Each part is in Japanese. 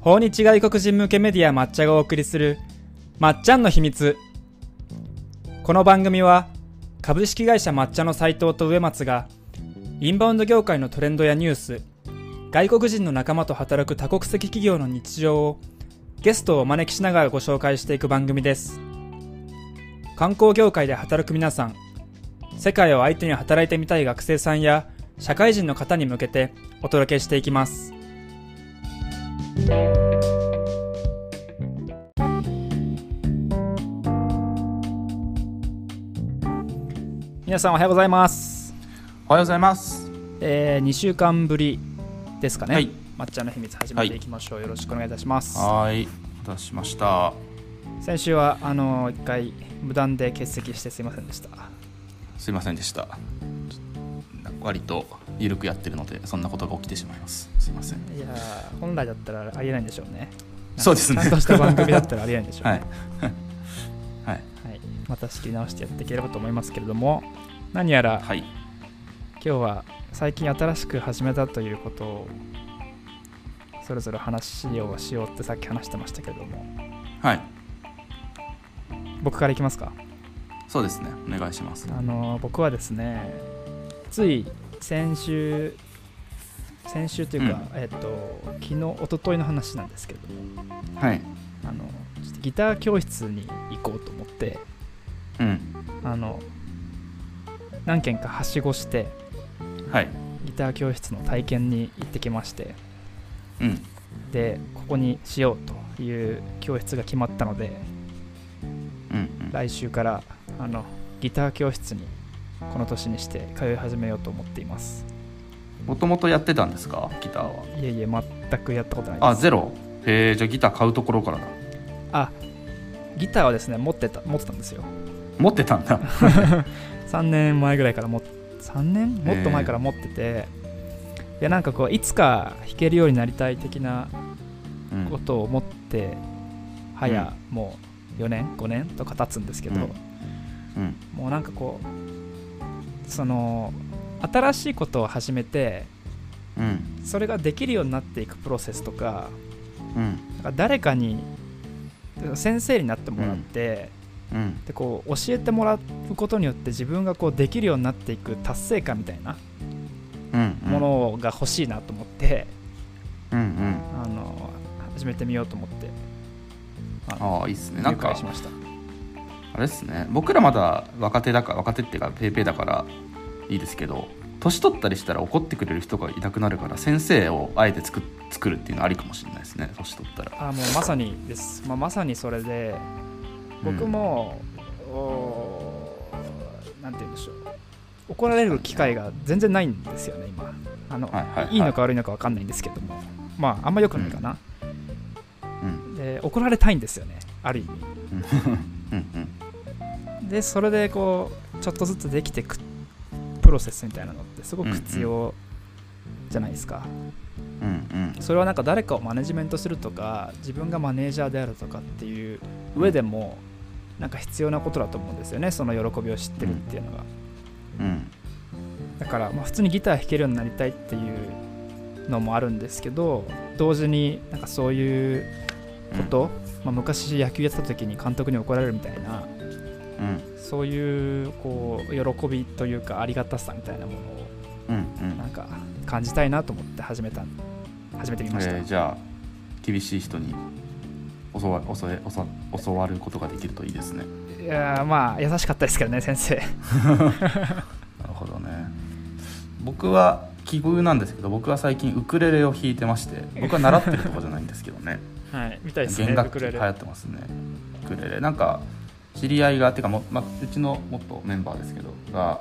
訪日外国人向けメディア抹茶がお送りするまっちゃんの秘密。この番組は株式会社抹茶の斉藤と植松がインバウンド業界のトレンドやニュース外国人の仲間と働く多国籍企業の日常をゲストをお招きしながらご紹介していく番組です。観光業界で働く皆さん世界を相手に働いてみたい学生さんや社会人の方に向けてお届けしていきます。皆さんおはようございます、おはようございます。えー、2週間ぶりですかね、はい。抹茶の秘密始めていきましょう、よろしくお願いいたします。はーい、お待たせしました。先週はあの一回無断で欠席してすいませんでした。すいませんでした。割と緩くやってるので、そんなことが起きてしまいます。すいません。いやー本来だったらありえないんでしょうねそうですねちゃんとした番組だったらありえないんでしょうね、はい。はい。はい、また仕切り直してやっていければと思いますけれども何やらはい。今日は最近新しく始めたということをそれぞれ話をしようってさっき話してましたけれどもはい。僕からいきますか？そうですね。お願いします。あの僕はですねつい先週先週というか、えっと昨日一昨日の話なんですけれどもはい。あのギター教室に行こうと思ってうん。あの何軒かはしごしてはい。ギター教室の体験に行ってきましてうん。でここにしようという教室が決まったのでうん。うん。来週からあのギター教室にこの年にして通い始めようと思っています。もともとやってたんですか？ギターは。いえいえ全くやったことないです。あ、ゼロ？へえ、じゃあギター買うところからだ。あギターはですね持ってた持ってたんですよ。持ってたんだ。3年前ぐらいからも3年？もっと前から持ってて、いやなんかこういつか弾けるようになりたい的なうん。ことを思って早もう4年？5年？とか経つんですけど、うん。もうなんかこうその新しいことを始めてうん。それができるようになっていくプロセスとかうん。か誰かに先生になってもらって、うん。でこう教えてもらうことによって自分がこうできるようになっていく達成感みたいなうん。ものが欲しいなと思って、うん。うん。あの始めてみようと思ってあのああ、いいっすね。なんかし、ましたあれですね。僕らまだ若手だから若手っていうかペイペイだからいいですけど年取ったりしたら怒ってくれる人がいなくなるから先生をあえて作っ作るっていうのはありかもしれないですね。年取ったら。あもうまさにです、まあ、まさにそれで僕も、おなんて言うんでしょう。怒られる機会が全然ないんですよね今。あの、はいはいはい。いいのか悪いのか分かんないんですけども。まああんま良くないかな、うん。で怒られたいんですよねある意味。うんうんでそれでこうちょっとずつできていくプロセスみたいなのってすごく必要じゃないですか、うんうん。それはなんか誰かをマネジメントするとか自分がマネージャーであるとかっていう上でもなんか必要なことだと思うんですよね。その喜びを知ってるっていうのが。うん。だからまあ普通にギター弾けるようになりたいっていうのもあるんですけど同時になんかそういうこと、まあ、昔野球やってた時に監督に怒られるみたいなうん。そういうこう喜びというかありがたさみたいなものをなんか感じたいなと思って始めた始めてみました、えーじゃあ厳しい人に教わ教え教わ教わることができるといいですね。いやーまあ優しかったですけどね先生。なるほどね。僕は奇遇なんですけど僕は最近ウクレレを弾いてまして僕は習ってるとかじゃないんですけどね。はいみたいですね弦楽器ウクレレ。流行ってますね。ウクレレ。なんか知り合いがてかも、まあ、うちの元メンバーですけどが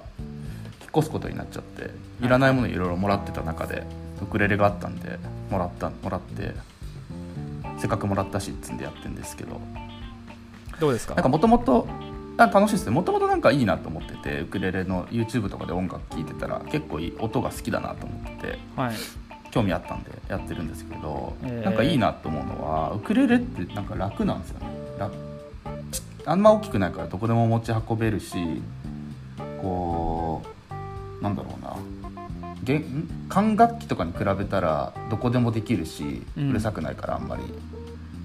引っ越すことになっちゃっていらないものいろいろもらってた中でウクレレがあったんでもらったもらってせっかくもらったしっつんでやってるんですけど。どうですか？なんかもともと楽しいですね。もともとなんかいいなと思っててウクレレの YouTube とかで音楽聴いてたら結構いい音が好きだなと思っててはい。興味あったんでやってるんですけど、えー。なんかいいなと思うのはウクレレってなんか楽なんですよねあんま大きくないからどこでも持ち運べるしこうなんだろうな。管楽器とかに比べたらどこでもできるしうん。うるさくないからあんまり、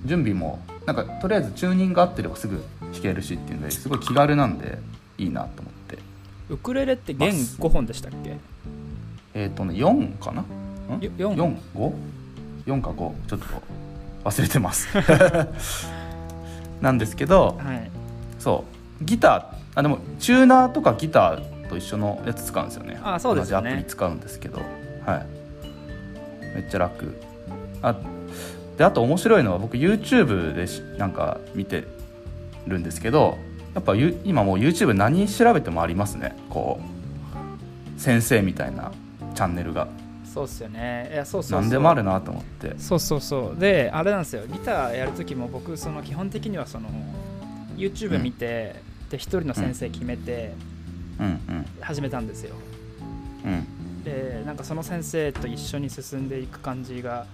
準備もなんかとりあえずチューニング合ってればすぐ弾けるしっていうんですごい気軽なんでいいなと思って。ウクレレって弦5本でしたっけ？えっ、とね4かな？よ四 ?45?4 か5ちょっと忘れてます なんですけどはい。そう。ギターあでもチューナーとかギターと一緒のやつ使うんですよね。あそうですよね。同じアプリ使うんですけど。はい。めっちゃ楽。あであと面白いのは僕 YouTube でしなんか見てるんですけどやっぱゆ今もう YouTube 何調べてもありますね。こう先生みたいなチャンネルがそうっすよね。いやそうそうそう。何でもあるなと思って。そうそうそう。であれなんですよ。ギターやるときも僕その基本的にはその YouTube 見て、で一人の先生決めてうん。うん始めたんですよ、うん。でなんかその先生と一緒に進んでいく感じが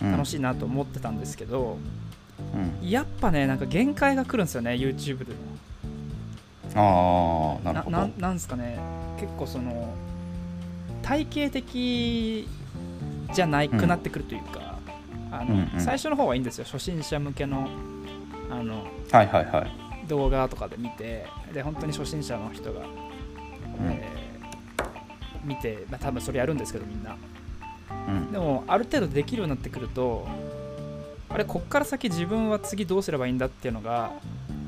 うん。楽しいなと思ってたんですけど、うん。やっぱねなんか限界が来るんですよね YouTube でああなるほど。ななんですかね。結構その体系的じゃないくなってくるというか、あのうんうん。最初の方はいいんですよ。初心者向けのあのはいはいはい。動画とかで見てで本当に初心者の人が、うん。えー見て、まあ、多分それやるんですけどみんな。うん。でもある程度できるようになってくるとあれこっから先自分は次どうすればいいんだっていうのが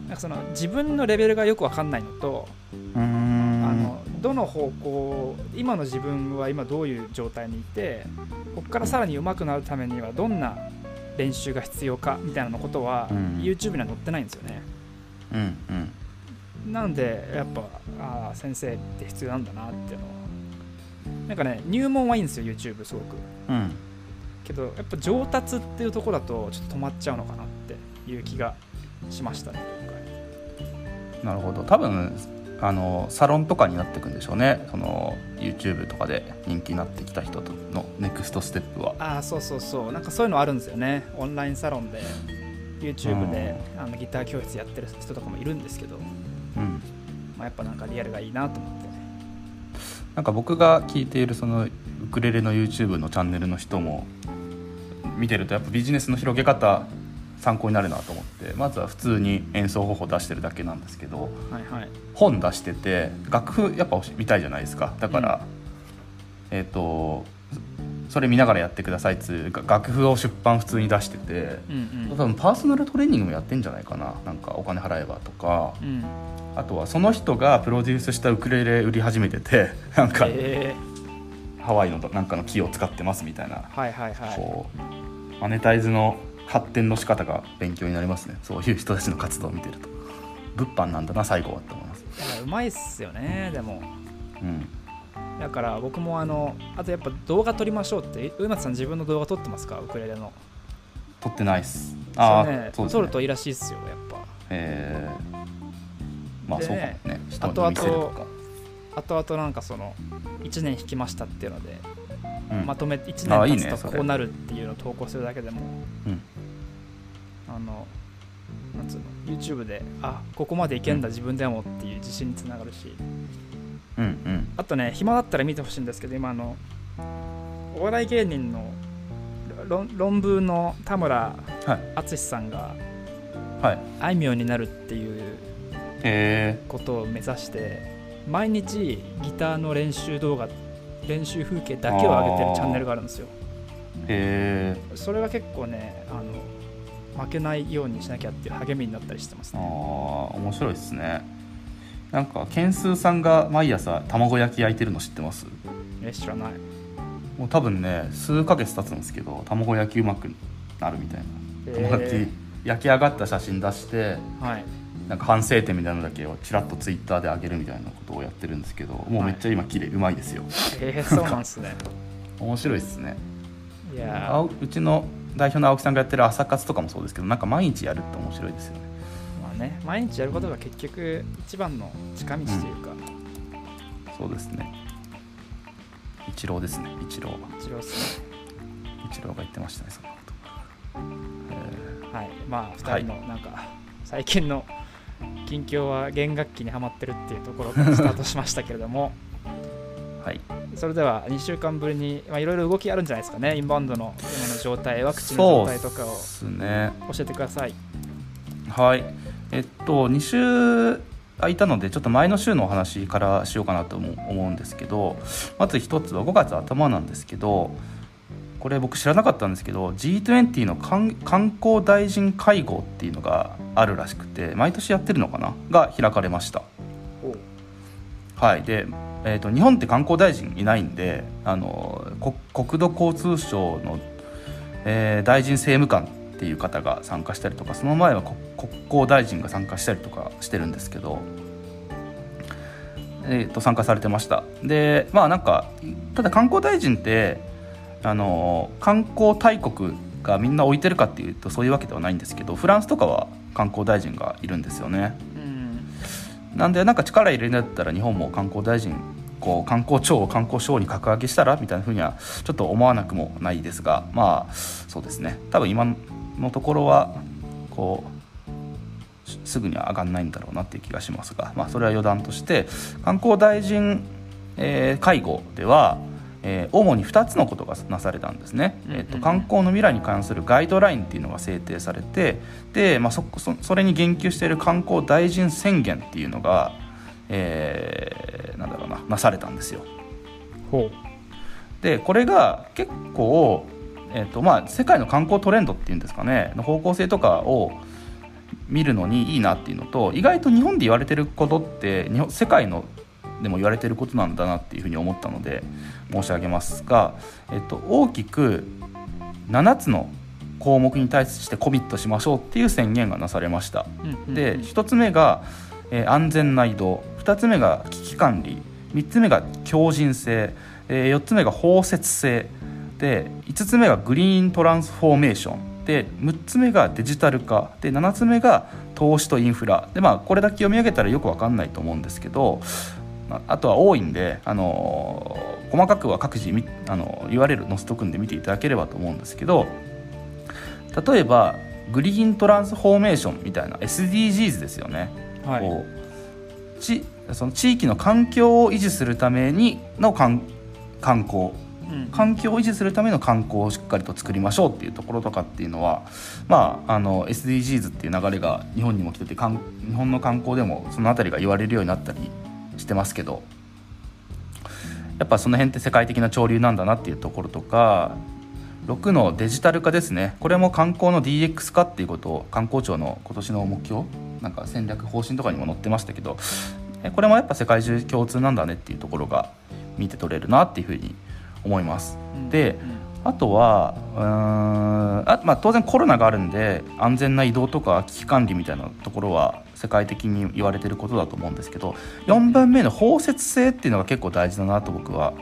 なんかその自分のレベルがよく分かんないのと、あのどの方向今の自分は今どういう状態にいてここからさらに上手くなるためにはどんな練習が必要かみたいなのことは、うん。YouTube には載ってないんですよね。うんうん。なんでやっぱあー先生って必要なんだなっていうのは。なんかね入門はいいんですよ YouTube すごく。うん。けどやっぱ上達っていうところだとちょっと止まっちゃうのかなっていう気がしましたね今なるほど。多分あのサロンとかになっていくんでしょうね。その YouTube とかで人気になってきた人とのネクストステップは。回ああそうそうそう。なんかそういうのあるんですよね。オンラインサロンで YouTube であのギター教室やってる人とかもいるんですけど、うん。まあ、やっぱなんかリアルがいいなと思って。なんか僕が聞いているそのウクレレの YouTube のチャンネルの人も見てるとやっぱビジネスの広げ方参考になるなと思ってまずは普通に演奏方法出してるだけなんですけどはいはい。本出してて楽譜やっぱ見たいじゃないですか。だから、えっ、とそれ見ながらやってくださいっつうが楽譜を出版普通に出しててうん多分パーソナルトレーニングもやってんじゃないかな。なんかお金払えばとか。うん。うんあとはその人がプロデュースしたウクレレ売り始めてて なんかえ。ハワイのなんかの木を使ってますみたいな、ー、はいはいはい。こうマネタイズの発展の仕方が勉強になりますね。そういう人たちの活動を見てると。物販なんだな最後はって思います。いやうまいっすよねでも。うん。だから僕もあのあとやっぱ動画撮りましょうって上松さん自分の動画撮ってますか？ウクレレの。撮ってないっす。ああそうですね。撮るといいらしいっすよやっぱ。えー、まあそうかでねもね。人に見せるとか。後々なんかその1年弾きましたっていうので、うん。まとめ1あいい年経つとこうなるっていうのを投稿するだけでもうんあのなんつうの YouTube であここまでいけんだ自分でもっていう自信につながるし。うんうん。あとね暇だったら見てほしいんですけど今あのお笑い芸人の論論文の田村はい。淳さんがはい。あいみょんになるっていうへことを目指して毎日ギターの練習動画練習風景だけを上げてるチャンネルがあるんですよ。えへえ。それが結構ねあの負けないようにしなきゃっていう励みになったりしてますああね面白いですね。なんかケンスーさんが毎朝卵焼き焼いてるの知ってます？え知らない。もう多分ね数ヶ月経つんですけど卵焼きうまくなるみたいな。卵焼き、え焼き上がった写真出してーはい。なんか反省点みたいなのだけをちらっとツイッターで上げるみたいなことをやってるんですけどもうめっちゃ今綺麗うまいですよ。えー、そうなんですね。面白いですね。いや青うちの代表の青木さんがやってる朝活とかもそうですけどなんか毎日やるって面白いですよね。ーまあね毎日やることが結局一番の近道というか、そうですね。一郎ですね一郎。一郎っすね。一郎が言ってましたねそんなこと。えはい。まあ2人のなんか、最近の近況は弦楽器にはまってるっていうところからスタートしましたけれども。ー はいそれでは2週間ぶりにまあいろいろ動きあるんじゃないですかね。インバウンドの今の状態ワクチンの状態とかを教えてください。はい。えっと2週空いたのでちょっと前の週のお話からしようかなと思うんですけどまず一つは5月頭なんですけどこれ僕知らなかったんですけど G20 の観観光大臣会合っていうのがあるらしくて毎年やってるのかな？が開かれました。はい。で、えー、と日本って観光大臣いないんであの国土交通省の、えー大臣政務官っていう方が参加したりとかその前は国交大臣が参加したりとかしてるんですけど、えー、と参加されてました。でまあなんかただ観光大臣ってあの観光大国がみんな置いてるかっていうとそういうわけではないんですけどフランスとかは観光大臣がいるんですよね。なんでなんか力入れるんだったら日本も観光大臣こう観光庁を観光省に格上げしたらみたいなふうにはちょっと思わなくもないですがまあそうですね。多分今のところはこうすぐには上がんないんだろうなっていう気がしますが、まあ、それは余談として観光大臣、えー会合では、えー主に2つのことがなされたんですね、えー、と観光の未来に関するガイドラインっていうのが制定されてで、まあ、そそそれに言及している観光大臣宣言っていうのが、えーなんだろうななされたんですよ。ほでこれが結構、えーとまあ、世界の観光トレンドっていうんですかねの方向性とかを見るのにいいなっていうのと意外と日本で言われてることって日本世界のでも言われてることなんだなっていうふうに思ったので申し上げますが、えっと、大きく7つの項目に対してコミットしましょうっていう宣言がなされました。で1つ目が、えー安全な移動2つ目が危機管理3つ目が強靭性、え4つ目が包摂性で5つ目がグリーントランスフォーメーションで6つ目がデジタル化で7つ目が投資とインフラでまあこれだけ読み上げたらよくわかんないと思うんですけどまああとは多いんで、あのー細かくは各自み、あの URL 載せとくんで見ていただければと思うんですけど例えばグリーントランスフォーメーションみたいな SDGs ですよね、はい。こうちその地域の環境を維持するためにの観観光。うん。環境を維持するための観光をしっかりと作りましょうっていうところとかっていうのは、まあ、あの SDGs っていう流れが日本にも来てて日本の観光でもその辺りが言われるようになったりしてますけど。やっぱその辺って世界的な潮流なんだなっていうところとか6のデジタル化ですね。これも観光の DX 化っていうことを観光庁の今年の目標なんか戦略方針とかにも載ってましたけどえこれもやっぱ世界中共通なんだねっていうところが見て取れるなっていうふうに思います。であとはうーんあ、まあ、当然コロナがあるんで安全な移動とか危機管理みたいなところは世界的に言われてることだと思うんですけど4番目の包摂性っていうのが結構大事だなと僕は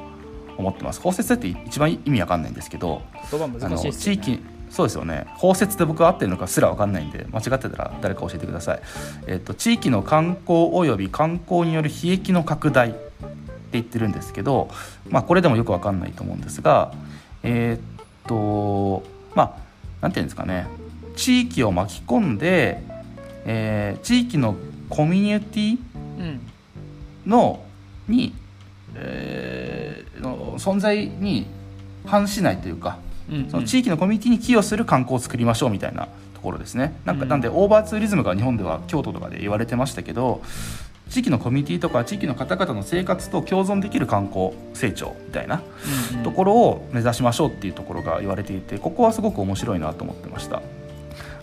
思ってます。包摂性って一番意味わかんないんですけど言葉あの難しいね。地域そうですよね。包摂って僕は合ってるのかすら分かんないんで間違ってたら誰か教えてください、えっと地域の観光および観光による悲劇の拡大って言ってるんですけど、まあ、これでもよく分かんないと思うんですがえーっとまあなんていうんですかね。地域を巻き込んで、えー地域のコミュニティうん。のに、えーの存在に反しないというかうんその地域のコミュニティに寄与する観光を作りましょうみたいなところですね。なんかうん。なんでオーバーツーリズムが日本では京都とかで言われてましたけど地域のコミュニティとか地域の方々の生活と共存できる観光成長みたいなうんうんところを目指しましょうっていうところが言われていてここはすごく面白いなと思ってました。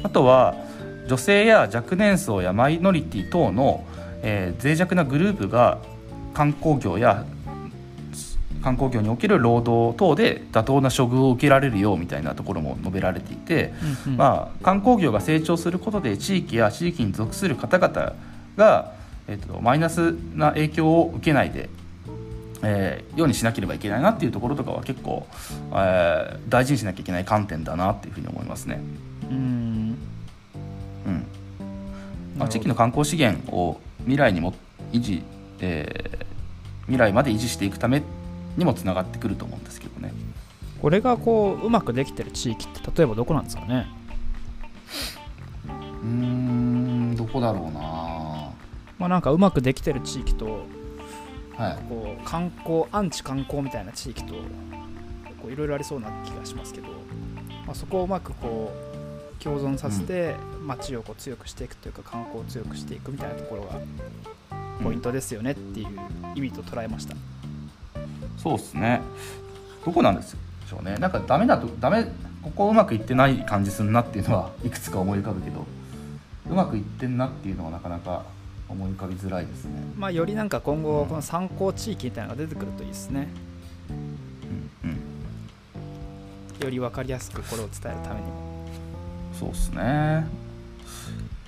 あとは女性や若年層やマイノリティ等の、えー脆弱なグループが観光業や観光業における労働等で妥当な処遇を受けられるようみたいなところも述べられていて、うんうんまあ、観光業が成長することで地域や地域に属する方々が、えっとマイナスな影響を受けないで、えーようにしなければいけないなっていうところとかは結構、えー大事にしなきゃいけない観点だなっていうふうに思いますね。うんあ、なるほど地域の観光資源を未来にも維持、えー未来まで維持していくためにもつながってくると思うんですけどね。これがこううまくできてる地域って例えばどこなんですかね？うーんどこだろうな。まあなんかうまくできてる地域とはい。こう観光アンチ観光みたいな地域とこういろいろありそうな気がしますけど、まあ、そこをうまくこう共存させて街をこう強くしていくというか観光を強くしていくみたいなところがポイントですよねっていう意味と捉えました。そうですね。どこなんですでしょうね。なんかダメだとダメここうまくいってない感じするなっていうのはいくつか思い浮かぶけどうまくいってんなっていうのはなかなか思い浮かびづらいですね。まあ、よりなんか今後うんこの参考地域みたいなのが出てくるといいですね。うん。うん。より分かりやすくこれを伝えるために。も。そうですね。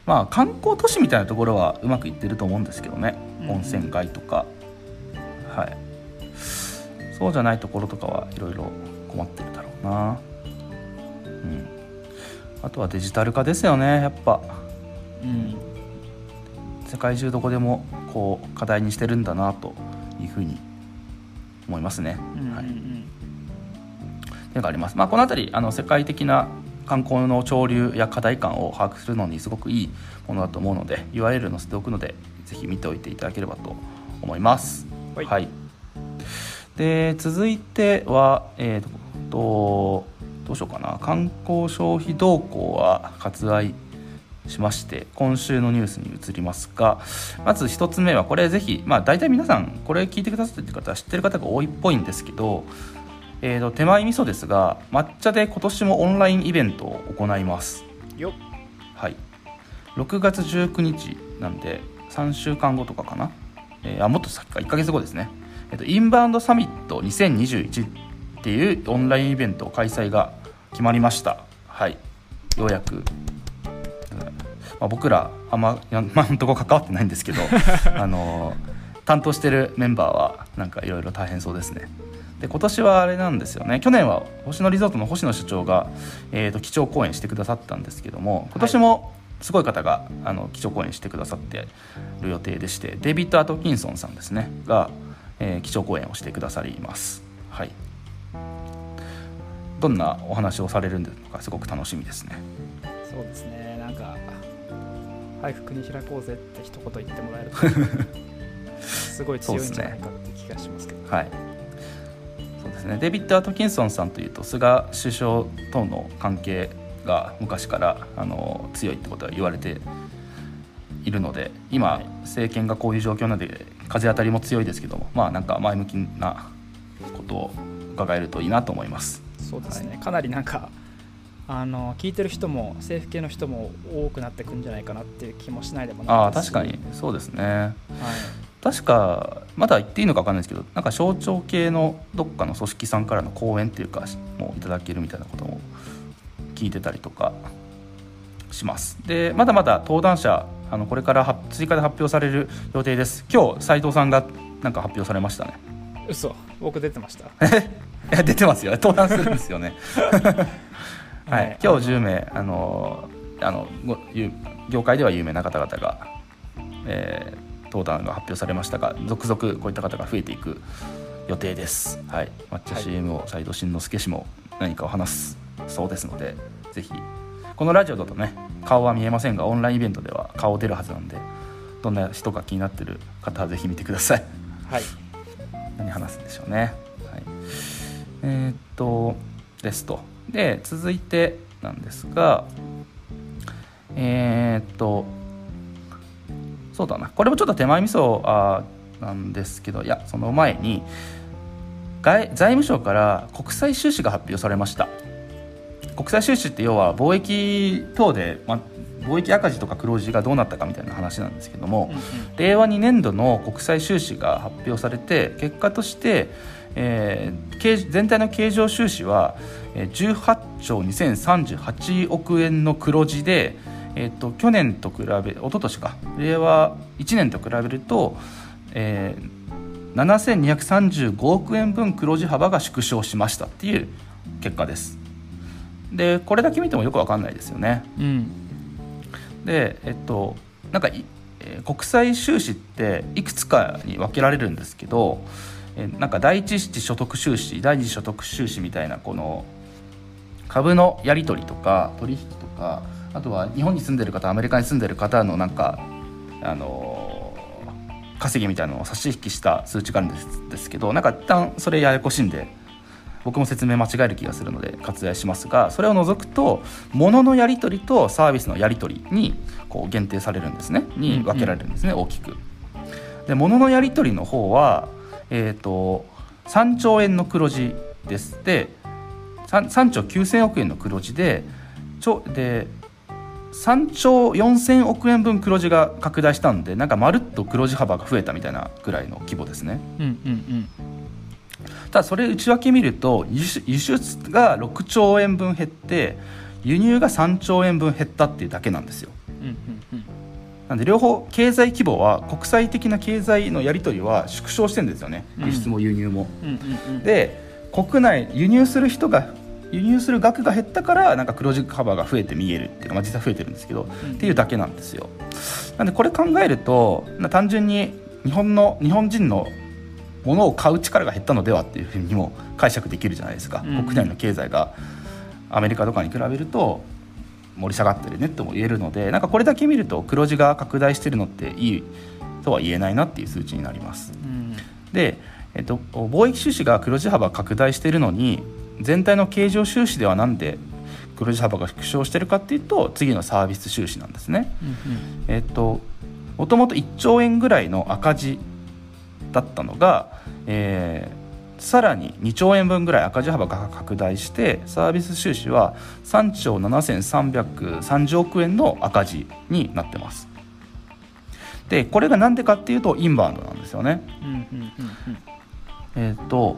まあ観光都市みたいなところはうまくいってると思うんですけどね。うん温泉街とか、はい。そうじゃないところとかはいろいろ困ってるだろうな。うん。あとはデジタル化ですよねやっぱ。うん。世界中どこでもこう課題にしてるんだなというふうに思いますね。うんはい、うん。ってい。うのがあります。まあ、この辺りあの世界的な観光の潮流や課題感を把握するのにすごくいいものだと思うので URL 載せておくのでぜひ見ておいていただければと思います。はい。で続いては、えーとどうしようかな。観光消費動向は割愛しまして今週のニュースに移りますがまず1つ目はこれぜひ、まあ、大体皆さんこれ聞いてくださってる方は知ってる方が多いっぽいんですけど、えーと手前味噌ですが抹茶で今年もオンラインイベントを行います。よっ。はい、6月19日なんで3週間後とかかな、えーあもっと先か。1ヶ月後ですね、えっとインバウンドサミット2021っていうオンラインイベント開催が決まりました。はい。ようやく、うんまあ、僕らあんまやんまあんとこ関わってないんですけど あのー担当してるメンバーはなんかいろいろ大変そうですねで今年はあれなんですよね。去年は星野リゾートの星野社長が、えー、と基調講演してくださったんですけども今年もすごい方があの基調講演してくださってる予定でしてデイビッド・アトキンソンさんですねが、えー基調講演をしてくださります。はい。どんなお話をされるのかすごく楽しみですね。そうですね。なんか「はい国開こうぜ」って一言言ってもらえると すごい強いんじゃないかって気がしますけど。はいそうですね。デイビッド・アトキンソンさんというと菅首相との関係が昔からあの強いってことは言われているので今、はい。政権がこういう状況なので風当たりも強いですけどもまあなんか前向きなことを伺えるといいなと思います。そうですね、かなりなんかあの聞いてる人も政府系の人も多くなってくんじゃないかなっていう気もしないでもないああですし。確かにそうですね。はい確かまだ言っていいのか分かんないですけどなんか省庁系のどっかの組織さんからの講演っていうかもういただけるみたいなことも聞いてたりとかします。でまだまだ登壇者あのこれから発追加で発表される予定です今日斉藤さんがなんか発表されましたね。嘘。僕出てました。出てますよ登壇するんですよね。は はい。い、今日10名あのあの業界では有名な方々が、えー登壇が発表されましたが続々こういった方が増えていく予定です。はい、抹茶はい CM を斉藤慎之介氏も何かを話すそうですのでぜひこのラジオだとね顔は見えませんがオンラインイベントでは顔出るはずなんでどんな人が気になってる方はぜひ見てください。はい何話すんでしょうね。はい、えーっとですとで続いてなんですがえーっとそうだな。これもちょっと手前味噌あーなんですけどいやその前に外財務省から国際収支が発表されました。国際収支って要は貿易等で、ま、貿易赤字とか黒字がどうなったかみたいな話なんですけども、うんうん。令和2年度の国際収支が発表されて結果として、えー経全体の経常収支はえー18兆2038億円の黒字で、えー、と去年と比べ一昨年か。令和1年と比べると、えー7235億円分黒字幅が縮小しましたっていう結果です。でこれだけ見てもよくわかんないですよね。うん。でえっとなんかい、えー国際収支っていくつかに分けられるんですけど、えーなんか第一次所得収支第二次所得収支みたいなこの株のやり取りとか取引とかあとは日本に住んでる方アメリカに住んでる方のなんかあのー稼ぎみたいなのを差し引きした数値があるんですですけどなんか一旦それややこしいんで僕も説明間違える気がするので割愛しますがそれを除くと物のやり取りとサービスのやり取りにこう限定されるんですね。に分けられるんですね、大きく。で物のやり取りの方は、えーと、3兆円の黒字です。で 3, 3兆9000億円の黒字でちょで3兆4000億円分黒字が拡大したんでなんかまるっと黒字幅が増えたみたいなぐらいの規模ですね。うんうんうんただそれ内訳見ると輸出が6兆円分減って輸入が3兆円分減ったっていうだけなんですよ。うんうんうんなんで両方経済規模は国際的な経済のやり取りは縮小してるんですよね輸出も輸入も。で国内輸入する人が輸入する額が減ったからなんか黒字幅が増えて見えるっていうか、まあ、実際増えてるんですけど、うん、っていうだけなんですよ。なんでこれ考えると単純に日本の日本人の物を買う力が減ったのではっていうふうにも解釈できるじゃないですか、うん、国内の経済が。アメリカとかに比べると盛り下がってるねとも言えるのでなんかこれだけ見ると黒字が拡大してるのっていいとは言えないなっていう数値になります。うん、で、えっと、貿易収支が黒字幅拡大しているのに全体の経常収支ではなんで黒字幅が縮小してるかっていうと次のサービス収支なんですね。うんうん、えっともともと1兆円ぐらいの赤字だったのが、えー、さらに2兆円分ぐらい赤字幅が拡大してサービス収支は3兆7330億円の赤字になってます。でこれが何でかっていうとインバウンドなんですよね。えっ、と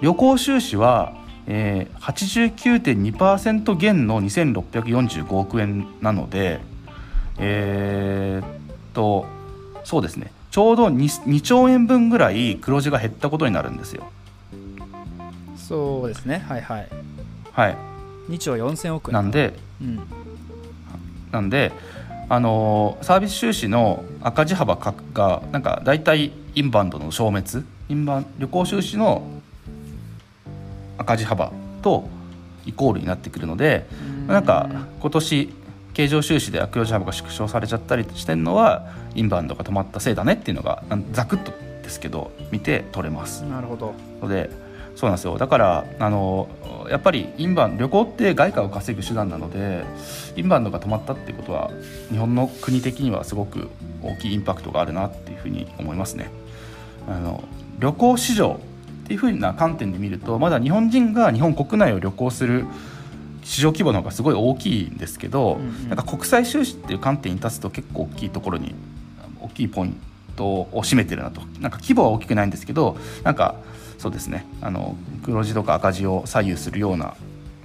旅行収支は、えー、89.2%減の2645億円なのでえー、っとそうですね。ちょうど 2, 2兆円分ぐらい黒字が減ったことになるんですよ。そうですね。はいはい。はい。2兆4000億円。なんで、うん、なんであのー、サービス収支の赤字幅がなんか大体インバウンドの消滅？インバ旅行収支の赤字幅とイコールになってくるのでなんか今年経常収支で悪用幅が縮小されちゃったりしてるのはインバウンドが止まったせいだねっていうのがざくっとですけど見て取れます。なるほどのでそうなんですよだからあのやっぱりインバウンド旅行って外貨を稼ぐ手段なのでインバウンドが止まったっていうことは日本の国的にはすごく大きいインパクトがあるなっていうふうに思いますね。あの旅行市場っていうふうな観点で見るとまだ日本人が日本国内を旅行する市場規模の方がすごい大きいんですけど、うんうん、なんか国際収支っていう観点に立つと結構大きいところに大きいポイントを占めてるなと。なんか規模は大きくないんですけどなんかそうですね。あの黒字とか赤字を左右するような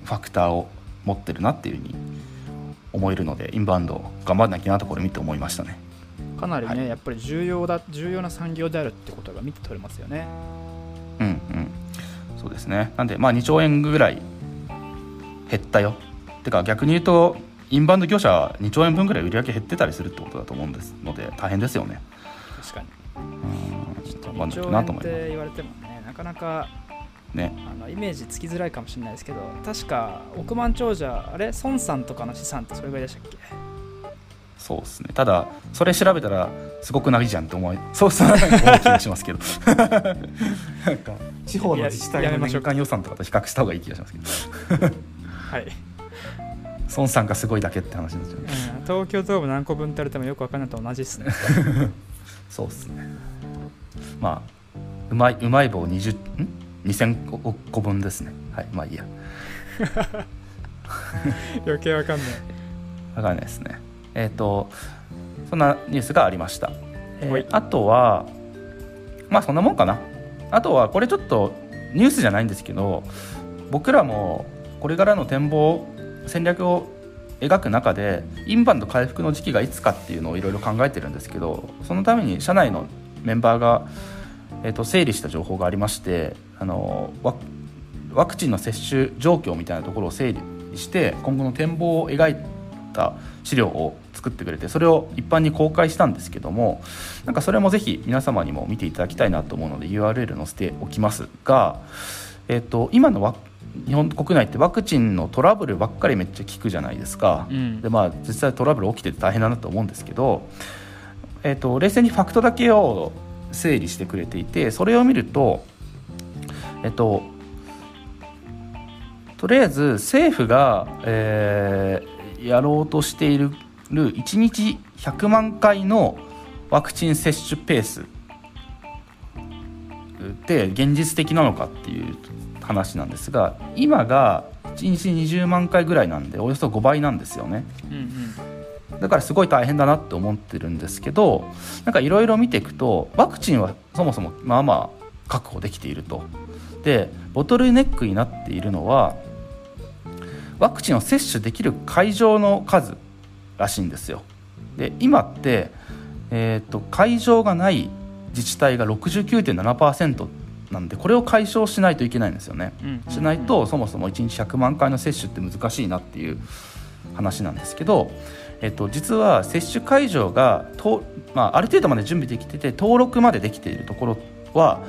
ファクターを持ってるなっていうふうに思えるのでインバウンド頑張らなきゃなとこれ見て思いましたね。かなりね、はい、やっぱり重要だ重要な産業であるってことが見て取れますよねうんうん。そうですね。なんでまあ2兆円ぐらい減ったよ。てか逆に言うとインバウンド業者は2兆円分ぐらい売り上げ減ってたりするってことだと思うんですので大変ですよね。確かに。うん。ちょっと頑張んなと思います。って言われてもねなかなかね、あのイメージつきづらいかもしれないですけど確か億万長者あれ孫さんとかの資産ってそれぐらいでしたっけ？そうですね。ただそれ調べたらすごくないじゃんって思いそうそう思う気がしますけど。なんか地方の自治体の年間予算とかと比較した方がいい気がしますけど。はい。孫さんがすごいだけって話ですよね、うん、東京ドーム何個分って言われてもよく分かんないと同じっすね。そうっすね。まあうまいうまい棒20ん？2000個分ですね。はいまあいいや。余計わかんない。わかんないですねえっ、ー、とそんなニュースがありました、えー、あとはまあそんなもんかな。あとはこれちょっとニュースじゃないんですけど僕らもこれからの展望戦略を描く中でインバウンド回復の時期がいつかっていうのをいろいろ考えてるんですけどそのために社内のメンバーが、えー、と整理した情報がありましてあのワクチンの接種状況みたいなところを整理して今後の展望を描いた資料を作ってくれてそれを一般に公開したんですけどもなんかそれもぜひ皆様にも見ていただきたいなと思うので URL 載せておきますが、えー、と今のワ日本国内ってワクチンのトラブルばっかりめっちゃ聞くじゃないですか、うん、でまあ実際トラブル起きてて大変だなと思うんですけど、えーと、冷静にファクトだけを整理してくれていてそれを見るとえっ、ー、ととりあえず政府が、えー、やろうとしている1日100万回のワクチン接種ペースって現実的なのかっていう話なんですが今が1日20万回ぐらいなんでおよそ5倍なんですよね、うんうん、だからすごい大変だなって思ってるんですけどなんかいろいろ見ていくとワクチンはそもそもまあまあ確保できていると。でボトルネックになっているのはワクチンを接種できる会場の数らしいんですよ。で今って、えーと、会場がない自治体が69.7%なんでこれを解消しないといけないんですよね、うん。しないとそもそも1日100万回の接種って難しいなっていう話なんですけど、えっと、実は接種会場がと、まあ、ある程度まで準備できてて登録までできているところは、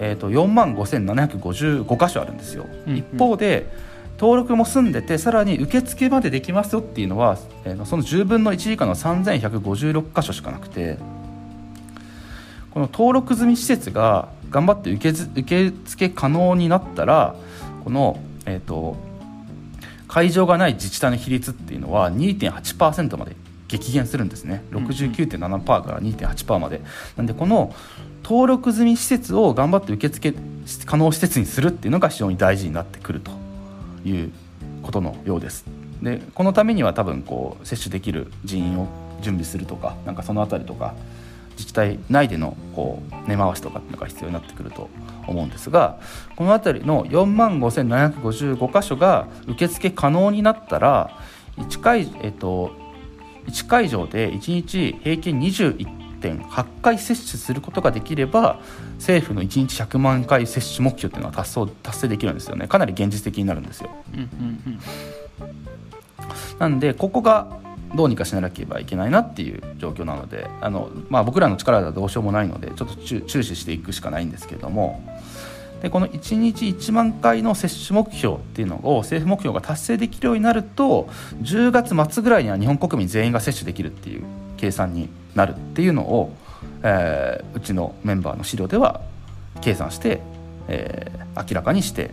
えっと、4万5755箇所あるんですよ。うんうん、一方で登録も済んでてさらに受付までできますよっていうのは、えー、その10分の1以下の3156箇所しかなくてこの登録済み施設が頑張って受け受付可能になったらこの、えーと、会場がない自治体の比率っていうのは2.8%まで激減するんですね。69.7%から2.8%まで。なんでこの登録済み施設を頑張って受付可能施設にするっていうのが非常に大事になってくるということのようです。でこのためには多分こう接種できる人員を準備するとかなんかその辺りとか自治体内でのこう根回しとかっていうのが必要になってくると思うんですがこの辺りの4万5755箇所が受付可能になったら1会,、えっと、1会場で1日平均21.8回接種することができれば政府の1日100万回接種目標っていうのは達成達成できるんですよね。かなり現実的になるんですよ。うんうんうん、なんでここがどうにかしなければいけないなっていう状況なのであの、まあ、僕らの力ではどうしようもないのでちょっと注視していくしかないんですけれども。でこの1日1万回の接種目標っていうのを政府目標が達成できるようになると10月末ぐらいには日本国民全員が接種できるっていう計算になるっていうのを、えー、うちのメンバーの資料では計算して、えー、明らかにして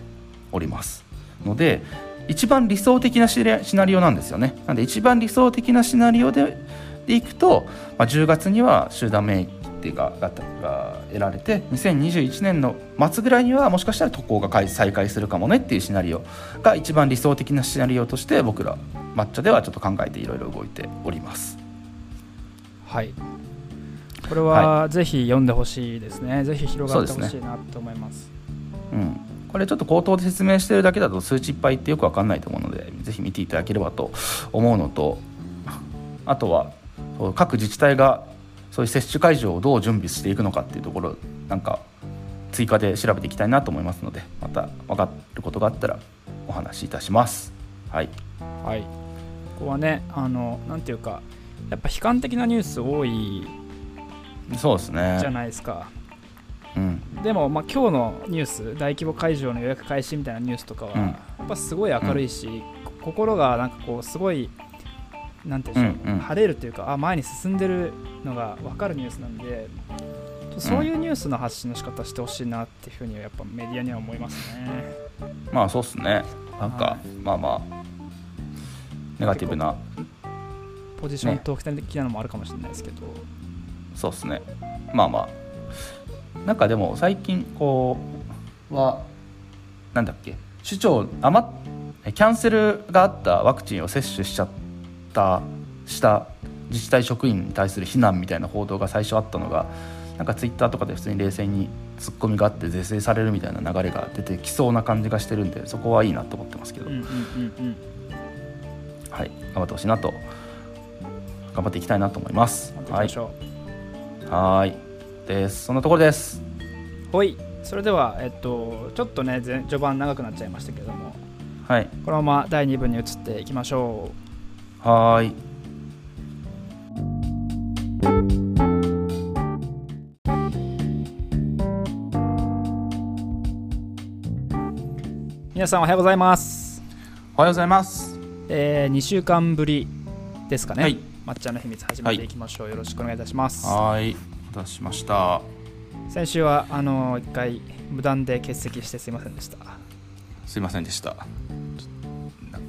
おりますので一番理想的なシナリオなんですよねなんで一番理想的なシナリオででいくと、まあ、10月には集団免疫がが得られて2021年の末ぐらいにはもしかしたら渡航が再開するかもねっていうシナリオが一番理想的なシナリオとして僕ら抹茶ではちょっと考えていろいろ動いております。はいこれはぜひ読んでほしいですね、はい、ぜひ広がってほしいなと思います、ね、うん。これちょっと口頭で説明してるだけだと数値いっぱいってよく分かんないと思うのでぜひ見ていただければと思うのとあとは各自治体がそういう接種会場をどう準備していくのかっていうところなんか追加で調べていきたいなと思いますのでまた分かることがあったらお話しいたします。はい、はい、ここはねあのなんていうかやっぱ悲観的なニュース多いそうですね。じゃないですか、うん、でも、まあ、今日のニュース大規模会場の予約開始みたいなニュースとかは、うん、やっぱすごい明るいし、うん、心がなんかこうすごいなんていうんでしょう、うんうん、晴れるというかあ前に進んでるのが分かるニュースなんでそういうニュースの発信の仕方してほしいなっていうふうにはやっぱメディアには思いますね。まあそうっすね。なんか、はい、まあまあネガティブなポジショントーク的なのもあるかもしれないですけど、ね、そうですね。まあまあ。なんかでも最近こうはなんだっけ？首長余キャンセルがあったワクチンを接種しちゃったした自治体職員に対する非難みたいな報道が最初あったのがなんかツイッターとかで普通に冷静にツッコミがあって是正されるみたいな流れが出てきそうな感じがしてるんでそこはいいなと思ってますけど、はい。頑張ってほしいなと。頑張っていきたいなと思います。はい。はいです。そんなところです。はい。それでは、えっと、ちょっとね、序盤長くなっちゃいましたけども、はい。このまま第2部に移っていきましょう。はい。皆さんおはようございます。おはようございます。えー、2週間ぶりですかね。はい抹茶の秘密始めていきましょう、よろしくお願いいたします。はーい。お出しました。先週はあの一回無断で欠席してすいませんでした。すいませんでした。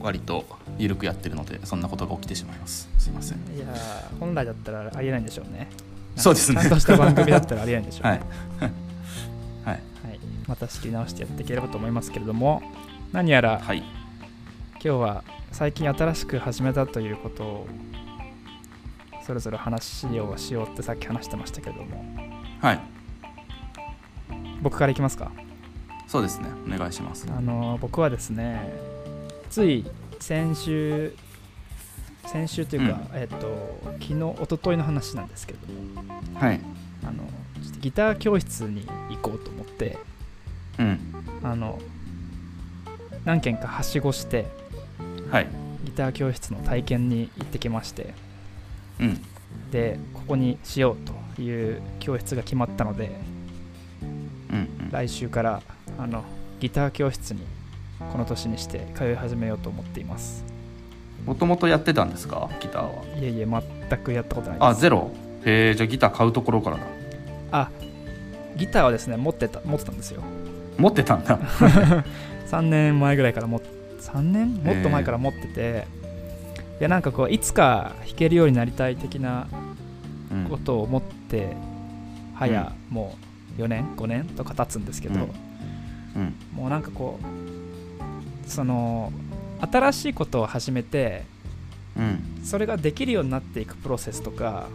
割と緩くやってるのでそんなことが起きてしまいます。すいません。いやー本来だったらありえないんでしょうね。そうですね。ちゃんとした番組だったらありえないんでしょうね。はい。はい。はい、また仕切り直してやっていければと思いますけれども。何やらはい。今日は最近新しく始めたということをそれぞれ話をしようってさっき話してましたけれども。はい。僕からいきますか。そうですね。お願いします。あの僕はですねつい先週先週というか、えっと昨日一昨日の話なんですけれども。はい。あのちょっとギター教室に行こうと思って。うん。あの何軒かはしごしてはい。ギター教室の体験に行ってきましてうんでここにしようという教室が決まったのでうんうん。来週からあのギター教室にこの年にして通い始めようと思っています。もともとやってたんですか？ギターは。いえいえ全くやったことないです。あゼロ？へえじゃあギター買うところからだあギターはですね持ってた持ってたんですよ。持ってたんだ。3年前ぐらいからも3年？もっと前から持ってて、いやなんかこういつか弾けるようになりたい的なうん。ことを思って早、もう4年5年とか経つんですけど、もうなんかこうその新しいことを始めてうん。それができるようになっていくプロセスとか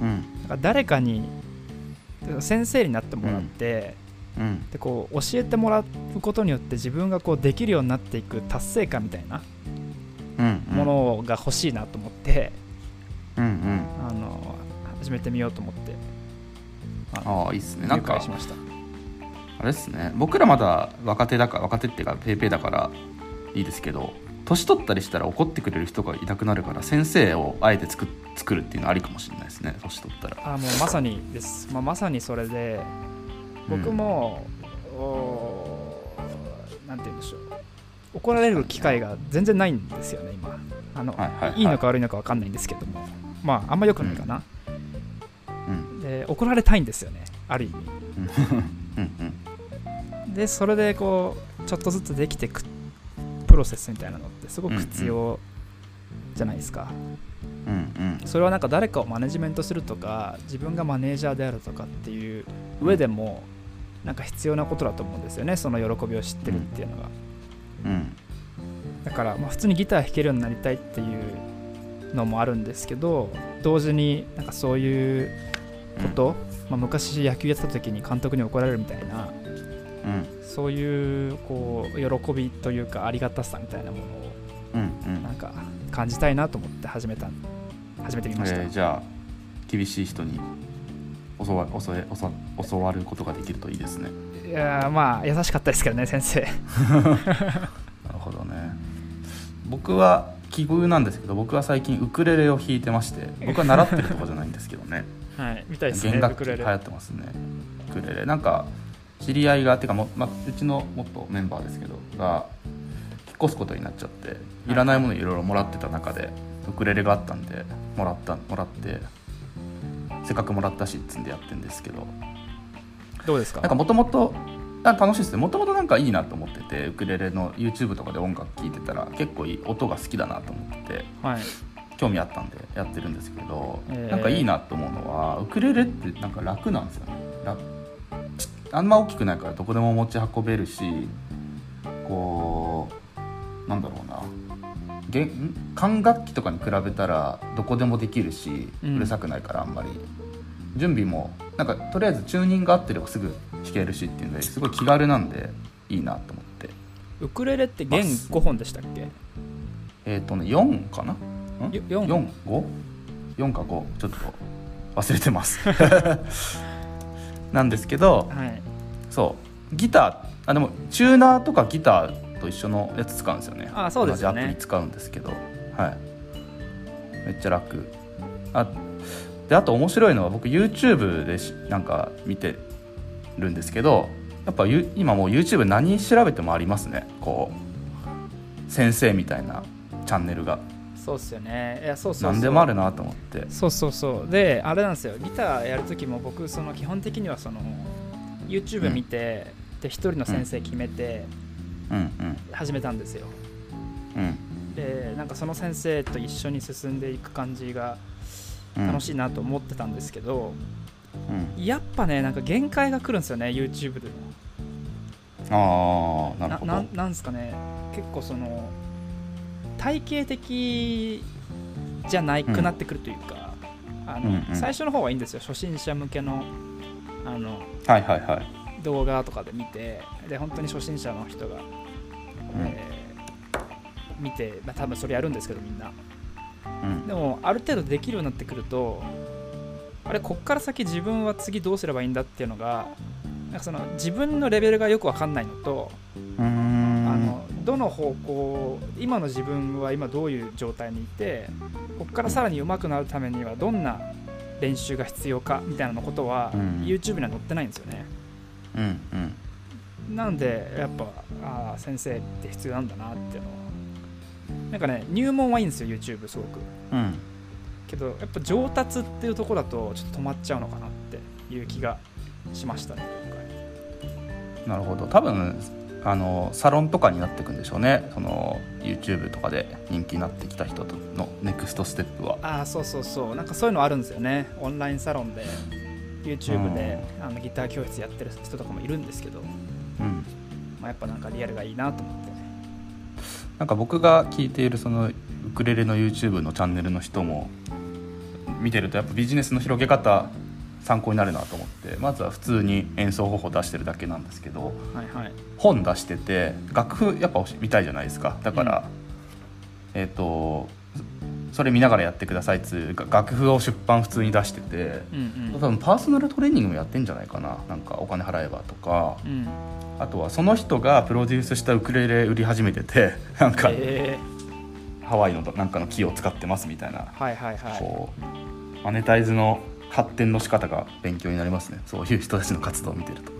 うん。なんか誰かに先生になってもらって、うん。でこう教えてもらうことによって自分がこうできるようになっていく達成感みたいなうんものが欲しいなと思って、うんうん。あの始めてみようと思ってあのああいいっすね。なん入か会しました。あれっすね。僕らまだ若手だから若手っていうかペーペーだからいいですけど年取ったりしたら怒ってくれる人がいなくなるから先生をあえて作作るっていうのはありかもしれないですね。年取ったら。あもうまさにです、まあ、まさにそれで僕も、おーなんて言うんでしょう怒られる機会が全然ないんですよね今。あの、はいはいはい。いいのか悪いのか分かんないんですけども。まああんま良くないかな、うん。で怒られたいんですよねある意味。うん。うん。でそれでこうちょっとずつできていくプロセスみたいなのってすごく必要じゃないですか、うん。うん。それはなんか誰かをマネジメントするとか自分がマネージャーであるとかっていう上でもなんか必要なことだと思うんですよねその喜びを知ってるっていうのが、うんだからまあ普通にギター弾けるようになりたいっていうのもあるんですけど同時になんかそういうこと、まあ、昔野球やってた時に監督に怒られるみたいなうん。そういうこう喜びというかありがたさみたいなものをうんうん。なんか感じたいなと思って始めた始めてみました、えーじゃあ厳しい人に教わ教え教わ教わることができるといいですね。いやーまあ優しかったですけどね先生。なるほどね。僕は奇遇なんですけど僕は最近ウクレレを弾いてまして僕は習ってるとかじゃないんですけどね。はいみたいですね弦楽器流行ってますね。ウクレレ。なんか知り合いがてかも、まあ、うちの元メンバーですけどが引っ越すことになっちゃっていらないものいろいろもらってた中でウクレレがあったんでもらったもらってせっかくもらったしっつんでやってるんですけど。どうですか？なんかもともと楽しいですね。もともとなんかいいなと思っててウクレレの YouTube とかで音楽聴いてたら結構いい音が好きだなと思っててはい。興味あったんでやってるんですけど、えー。なんかいいなと思うのはウクレレってなんか楽なんですよね。あんま大きくないからどこでも持ち運べるしこうなんだろうな管楽器とかに比べたらどこでもできるしうん。うるさくないからあんまり、準備もなんかとりあえずチューニングが合ってればすぐ弾けるしっていうのですごい気軽なんでいいなと思って。ウクレレって弦5本でしたっけ？えっ、とね4かな？よ四。4 5 4か5ちょっと忘れてます。なんですけどはい。そう。ギターあでもチューナーとかギターと一緒のやつ使うんですよね。あそうですよね。同じアプリ使うんですけど。はい。めっちゃ楽。あであと面白いのは僕 YouTube でしなんか見てるんですけどやっぱゆ今もう YouTube 何調べてもありますね。こう先生みたいなチャンネルが。そうっすよね。いやそうそうそう。何でもあるなと思って。そうそうそう。であれなんですよ。ギターやるときも僕その基本的にはその YouTube 見て、で一人の先生決めてうんうん始めたんですよ、うんでなんかその先生と一緒に進んでいく感じがうん楽しいなと思ってたんですけど、うんやっぱねなんか限界が来るんですよね YouTube でも。ああなるほど。ななんですかね結構その体系的じゃないくなってくるというか、あのうんうん最初の方はいいんですよ。初心者向けのあのはいはいはい動画とかで見てで本当に初心者の人が、うん。えー見て、まあ、多分それやるんですけどみんな。うん。でもある程度できるようになってくるとあれこっから先自分は次どうすればいいんだっていうのがなんかその自分のレベルがよくわかんないのと、あのどの方向今の自分は今どういう状態にいてここからさらに上手くなるためにはどんな練習が必要かみたいなことは、うん。YouTube には載ってないんですよねうんうん。なんでやっぱあー先生って必要なんだなっていうのは。なんかね入門はいいんですよ YouTube すごく。うん。けどやっぱ上達っていうところだとちょっと止まっちゃうのかなっていう気がしましたね今なるほど。多分あのサロンとかになっていくんでしょうね。その YouTube とかで人気になってきた人とのネクストステップは。回ああそうそうそう。なんかそういうのあるんですよね。オンラインサロンで YouTube であのギター教室やってる人とかもいるんですけど、うん。まあ、やっぱなんかリアルがいいなと思って。なんか僕が聞いているそのウクレレの YouTube のチャンネルの人も見てるとやっぱビジネスの広げ方参考になるなと思ってまずは普通に演奏方法出してるだけなんですけどはいはい。本出してて楽譜やっぱ見たいじゃないですか。だから、えっ、とそれ見ながらやってくださいっつうか楽譜を出版普通に出しててうん多分パーソナルトレーニングもやってんじゃないかな。なんかお金払えばとか。うん。うんあとはその人がプロデュースしたウクレレ売り始めてて なんかえ。ハワイのなんかの木を使ってますみたいなー、はいはいはい。こうマネタイズの発展の仕方が勉強になりますね。そういう人たちの活動を見てると。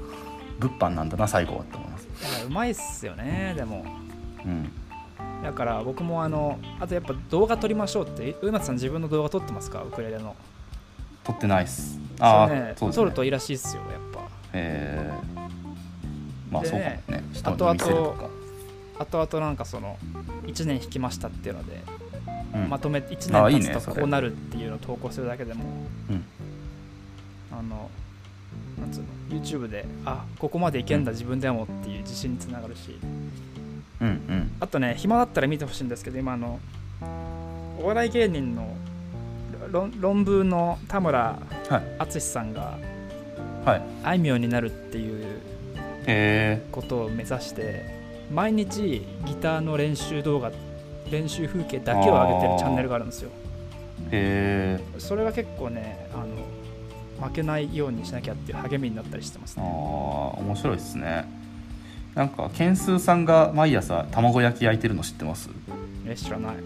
物販なんだな最後はって思います。うまいっすよねでも。うんだから僕もあのあとやっぱ動画撮りましょうって上松さん自分の動画撮ってますか？ウクレレの。撮ってないっす。ああね。ね撮るといいらしいっすよやっぱ。えー、まあそうかもね。人後々に見せるとか。後々なんかその1年弾きましたっていうので、うん。まとめて1あいい年経つとこうなるっていうのを投稿するだけでもうん。あのなんつうの？YouTube であここまでいけんだ自分でもっていう自信につながるし。うんうんあとね暇だったら見てほしいんですけど今あのお笑い芸人の論論文の田村はい。淳さんがはい。あいみょんになるっていうへことを目指して毎日ギターの練習動画練習風景だけを上げてるチャンネルがあるんですよ。えへえ。それが結構ねあの負けないようにしなきゃっていう励みになったりしてますああね面白いですねなんかケンスーさんが毎朝卵焼き焼いてるの知ってます？え知らない。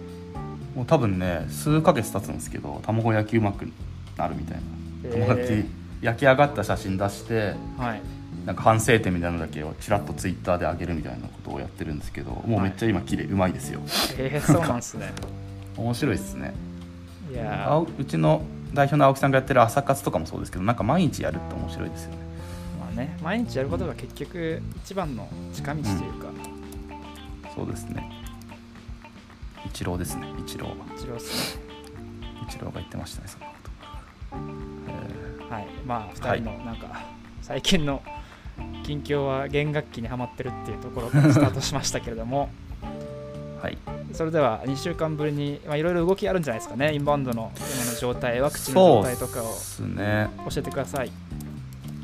もう多分ね数ヶ月経つんですけど卵焼きうまくなるみたいな。え卵焼き、焼き上がった写真出してはい。なんか反省点みたいなのだけをちらっとツイッターで上げるみたいなことをやってるんですけどもうめっちゃ今綺麗うまいですよ。えー、そうなんですね。面白いですね。いや青うちの代表の青木さんがやってる朝活とかもそうですけどなんか毎日やるって面白いですよねね。毎日やることが結局一番の近道というか、そうですね。一郎ですね。一郎。は一郎っすね。一郎が言ってましたねそんなこと。えはい。まあはい。2人のなんか、最近の近況は弦楽器にはまってるっていうところからスタートしましたけれども。ーはい。それでは2週間ぶりにまあいろいろ動きあるんじゃないですかね。インバウンドの今の状態ワクチンの状態とかを教えてください。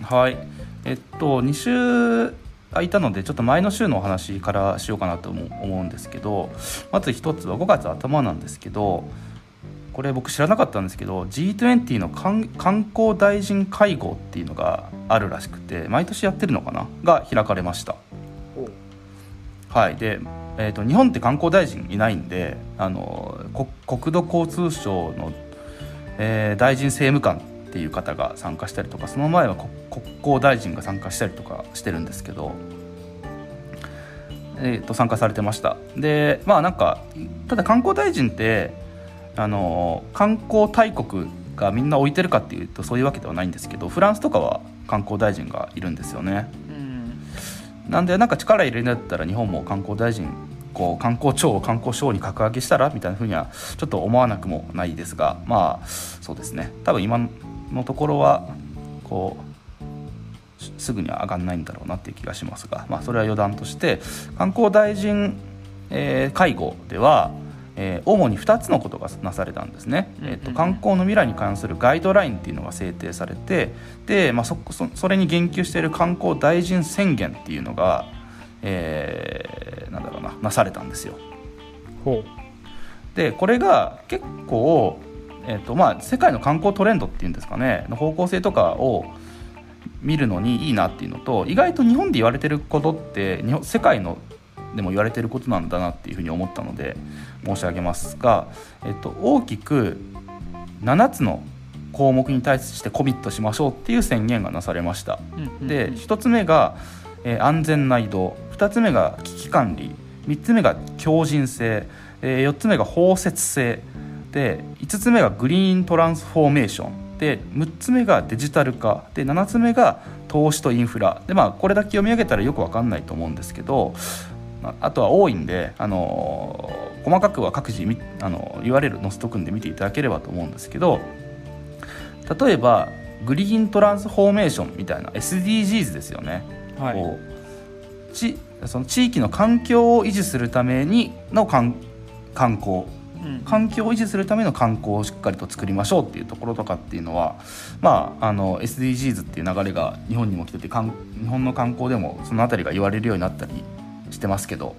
はいえっと2週空いたのでちょっと前の週のお話からしようかなと思うんですけどまず一つは5月頭なんですけどこれ僕知らなかったんですけど G20 の観観光大臣会合っていうのがあるらしくて毎年やってるのかな？が開かれました。おはい。で、えー、と日本って観光大臣いないんであのこ国土交通省の、えー大臣政務官っていう方が参加したりとかその前はこ国交大臣が参加したりとかしてるんですけど、えー、と参加されてました。でまあなんかただ観光大臣ってあの観光大国がみんな置いてるかっていうとそういうわけではないんですけどフランスとかは観光大臣がいるんですよね。なんでなんか力入れるんだったら日本も観光大臣こう観光庁を観光省に格上げしたらみたいなふうにはちょっと思わなくもないですがまあそうですね。多分今のところはこうすぐには上がんないんだろうなっていう気がしますが、まあ、それは余談として観光大臣、えー、会合ではえー、主に2つのことがなされたんですね、えーと、観光の未来に関するガイドラインっていうのが制定されてで、まあ、そそそれに言及している観光大臣宣言っていうのが、えー、なんだろうななされたんですよ。でこれが結構、えーとまあ、世界の観光トレンドっていうんですかねの方向性とかを見るのにいいなっていうのと意外と日本で言われてることって日本世界のでも言われてることなんだなっていうふうに思ったので申し上げますが、えっと、大きく7つの項目に対してコミットしましょうっていう宣言がなされました。で1つ目が、えー、安全な移動2つ目が危機管理3つ目が強靭性、えー、4つ目が包摂性で5つ目がグリーントランスフォーメーションで6つ目がデジタル化で7つ目が投資とインフラ。でまあこれだけ読み上げたらよく分かんないと思うんですけどあとは多いんで、あの細かくは各自あの URL 載せとくんで見ていただければと思うんですけど例えばグリーントランスフォーメーションみたいな SDGs ですよね、はい、こうちその地域の環境を維持するためにの観光環境を維持するための観光をしっかりと作りましょうっていうところとかっていうのは、まあ、あの SDGs っていう流れが日本にも来てて日本の観光でもその辺りが言われるようになったりしてますけど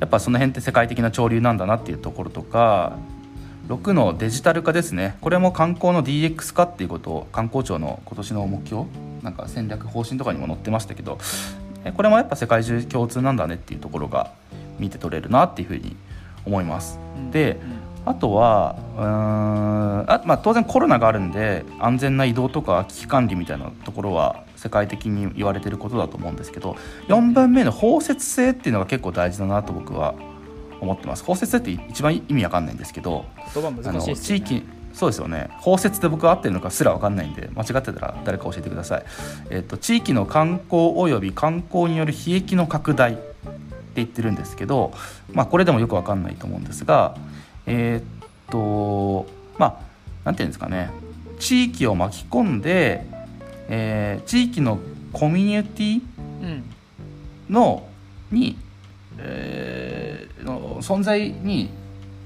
やっぱその辺って世界的な潮流なんだなっていうところとか6のデジタル化ですね。これも観光の DX 化っていうことを観光庁の今年の目標なんか戦略方針とかにも載ってましたけどこれもやっぱ世界中共通なんだねっていうところが見て取れるなっていうふうに思います。で、あとはうんあ、まあ、当然コロナがあるんで安全な移動とか危機管理みたいなところは世界的に言われてることだと思うんですけど4番目の包摂性っていうのが結構大事だなと僕は思ってます。包摂性って一番意味わかんないんですけど言葉難しいです、ね、地域そうですよね。包摂って僕は合ってるのかすら分かんないんで間違ってたら誰か教えてください、えっと、地域の観光および観光による悲劇の拡大言ってるんですけど、まあ、これでもよく分かんないと思うんですがえー、っとまあ何て言うんですかね。地域を巻き込んでえー、地域のコミュニティの、うん、に、えー、の存在に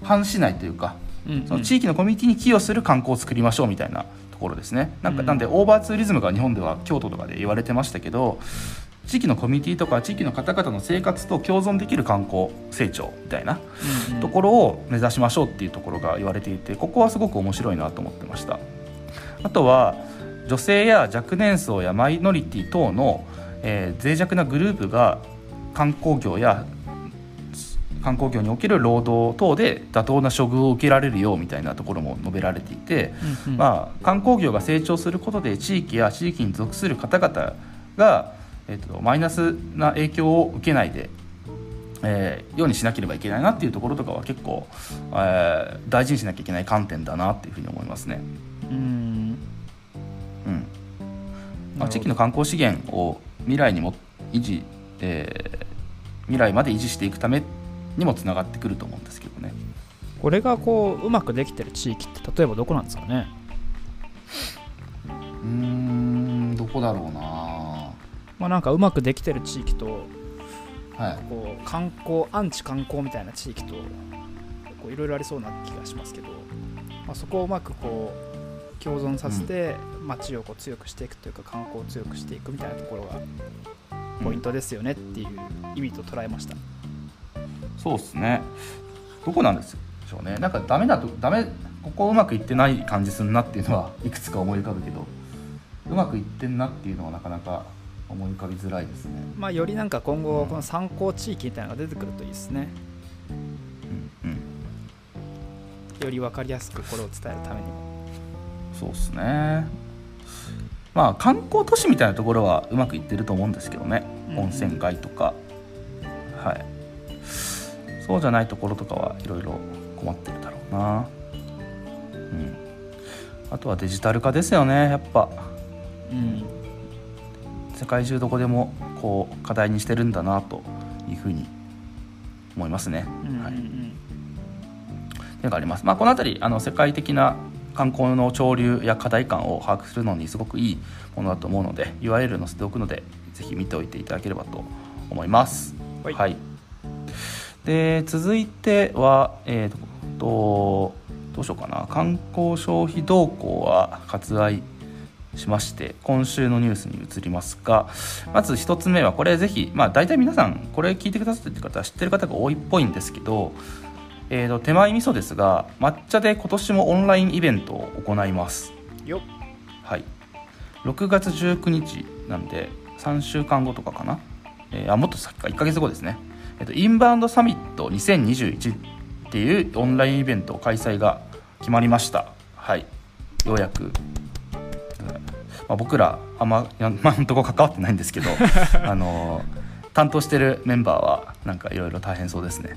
反しないというか、うんうん、その地域のコミュニティに寄与する観光を作りましょうみたいなところですね。なんか、なんでオーバーツーリズムが日本では京都とかで言われてましたけど地域のコミュニティとか地域の方々の生活と共存できる観光成長みたいなところを目指しましょうっていうところが言われていてここはすごく面白いなと思ってました。あとは女性や若年層やマイノリティ等の、えー、脆弱なグループが観光業や観光業における労働等で妥当な処遇を受けられるようみたいなところも述べられていて、うんうん、まあ、観光業が成長することで地域や地域に属する方々が、えーと、マイナスな影響を受けないで、えー、ようにしなければいけないなっていうところとかは結構、えー、大事にしなきゃいけない観点だなっていうふうに思いますね。うん。うん。まあ、地域の観光資源を未来にも維持、えー、未来まで維持していくためにもつながってくると思うんですけどね。これがこううまくできてる地域って例えばどこなんですかね？うんどこだろうなまあなんかうまくできてる地域と、はい、こう観光アンチ観光みたいな地域といろいろありそうな気がしますけど、まあ、そこをうまくこう共存させて街をこう強くしていくというか観光を強くしていくみたいなところがポイントですよねっていう意味と捉えました、そうですね。どこなんでしょうね。なんかダメだとダメここうまくいってない感じするなっていうのはいくつか思い浮かぶけどうまくいってんなっていうのはなかなか思い浮かびづらいですね。まあよりなんか今後この参考地域みたいなのが出てくるといいですね、うんうん、より分かりやすくこれを伝えるために。もそうですね。まあ観光都市みたいなところはうまくいってると思うんですけどね、温泉街とか。はい。そうじゃないところとかはいろいろ困ってるだろうな。うん。あとはデジタル化ですよねやっぱ。うん世界中どこでもこう課題にしてるんだなというふうに思いますね。うんうんはい、でがあります。まあ、この辺りあの世界的な観光の潮流や課題感を把握するのにすごくいいものだと思うので URL 載せておくのでぜひ見ておいていただければと思います。はいで続いては、えーととどうしようかな観光消費動向は割愛しまして今週のニュースに移りますがまず1つ目はこれぜひ、まあ、大体皆さんこれ聞いてくださってる方は知ってる方が多いっぽいんですけど、えー、と手前味噌ですが抹茶で今年もオンラインイベントを行います。よっ。はい、6月19日なんで3週間後とかかな、えーあもっと先か。1ヶ月後ですね、えっとインバウンドサミット2021っていうオンラインイベント開催が決まりました。はい。ようやく、うんまあ、僕らあんま 今のとこ関わってないんですけど あのー担当してるメンバーはなんかいろいろ大変そうですね。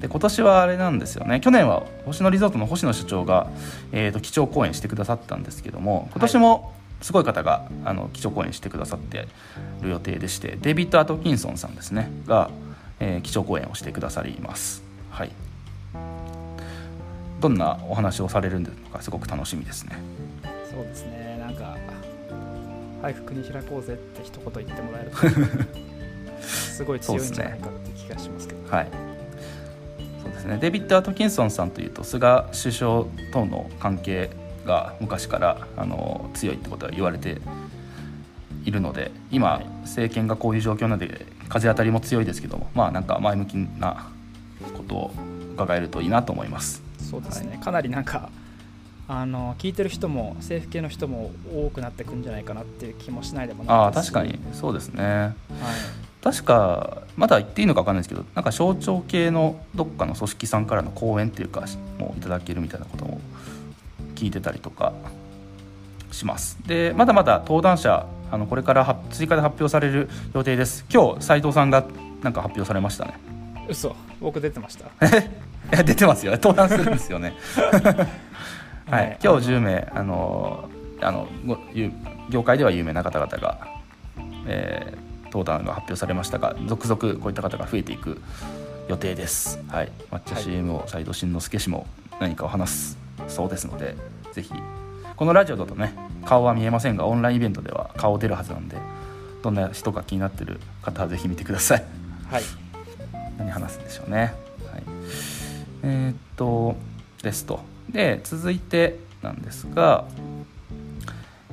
で今年はあれなんですよね。去年は星野リゾートの星野社長が、えー、と基調講演してくださったんですけども今年もすごい方があの基調講演してくださってる予定でしてデイビッド・アトキンソンさんですねが、えー基調講演をしてくださります。はい。どんなお話をされるのかすごく楽しみですね。そうですね早く国開こうぜって一言言ってもらえると すごい強いんじゃないかって気がしますけど。はい。そうですね。デイビッド・アトキンソンさんというと菅首相との関係が昔からあの強いってことは言われているので今、はい。政権がこういう状況なので風当たりも強いですけどもまあなんか前向きなことを伺えるといいなと思います。そうですね、かなりなんかあの聞いてる人も政府系の人も多くなってくんじゃないかなっていう気もしないでもないあ確かに。そうですね。はい。確かまだ言っていいのか分かんないですけどなんか省庁系のどっかの組織さんからの講演っていうかもういただけるみたいなことも聞いてたりとかします。でまだまだ登壇者あのこれから発追加で発表される予定です。今日斉藤さんがなんか発表されましたね。嘘。僕出てました。出てますよ登壇するんですよね ははい。い、今日10名あのあの業界では有名な方々が、えー登壇が発表されましたが続々こういった方が増えていく予定です。はい。抹茶はい CM を斉藤慎之介氏も何かを話すそうですのでぜひこのラジオだとね顔は見えませんがオンラインイベントでは顔出るはずなんでどんな人が気になってる方はぜひ見てください。はい。何話すんでしょうね、はい、えーっとですとで続いてなんですが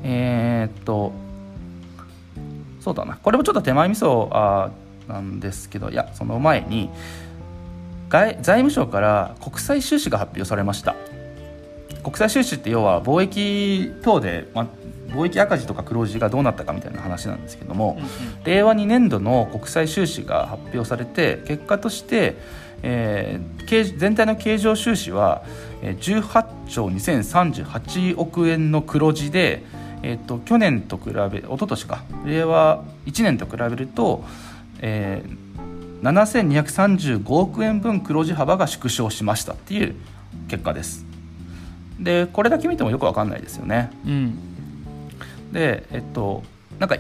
えーっとそうだな。これもちょっと手前味噌あーなんですけどいやその前に外財務省から国際収支が発表されました。国際収支って要は貿易等で、ま、貿易赤字とか黒字がどうなったかみたいな話なんですけども、うんうん。令和2年度の国際収支が発表されて結果として、えー経全体の経常収支はえー18兆2038億円の黒字で、えー、と去年と比べ一昨年か。令和1年と比べると、えー7235億円分黒字幅が縮小しましたっていう結果です。でこれだけ見てもよくわかんないですよね。うん。でえっとなんか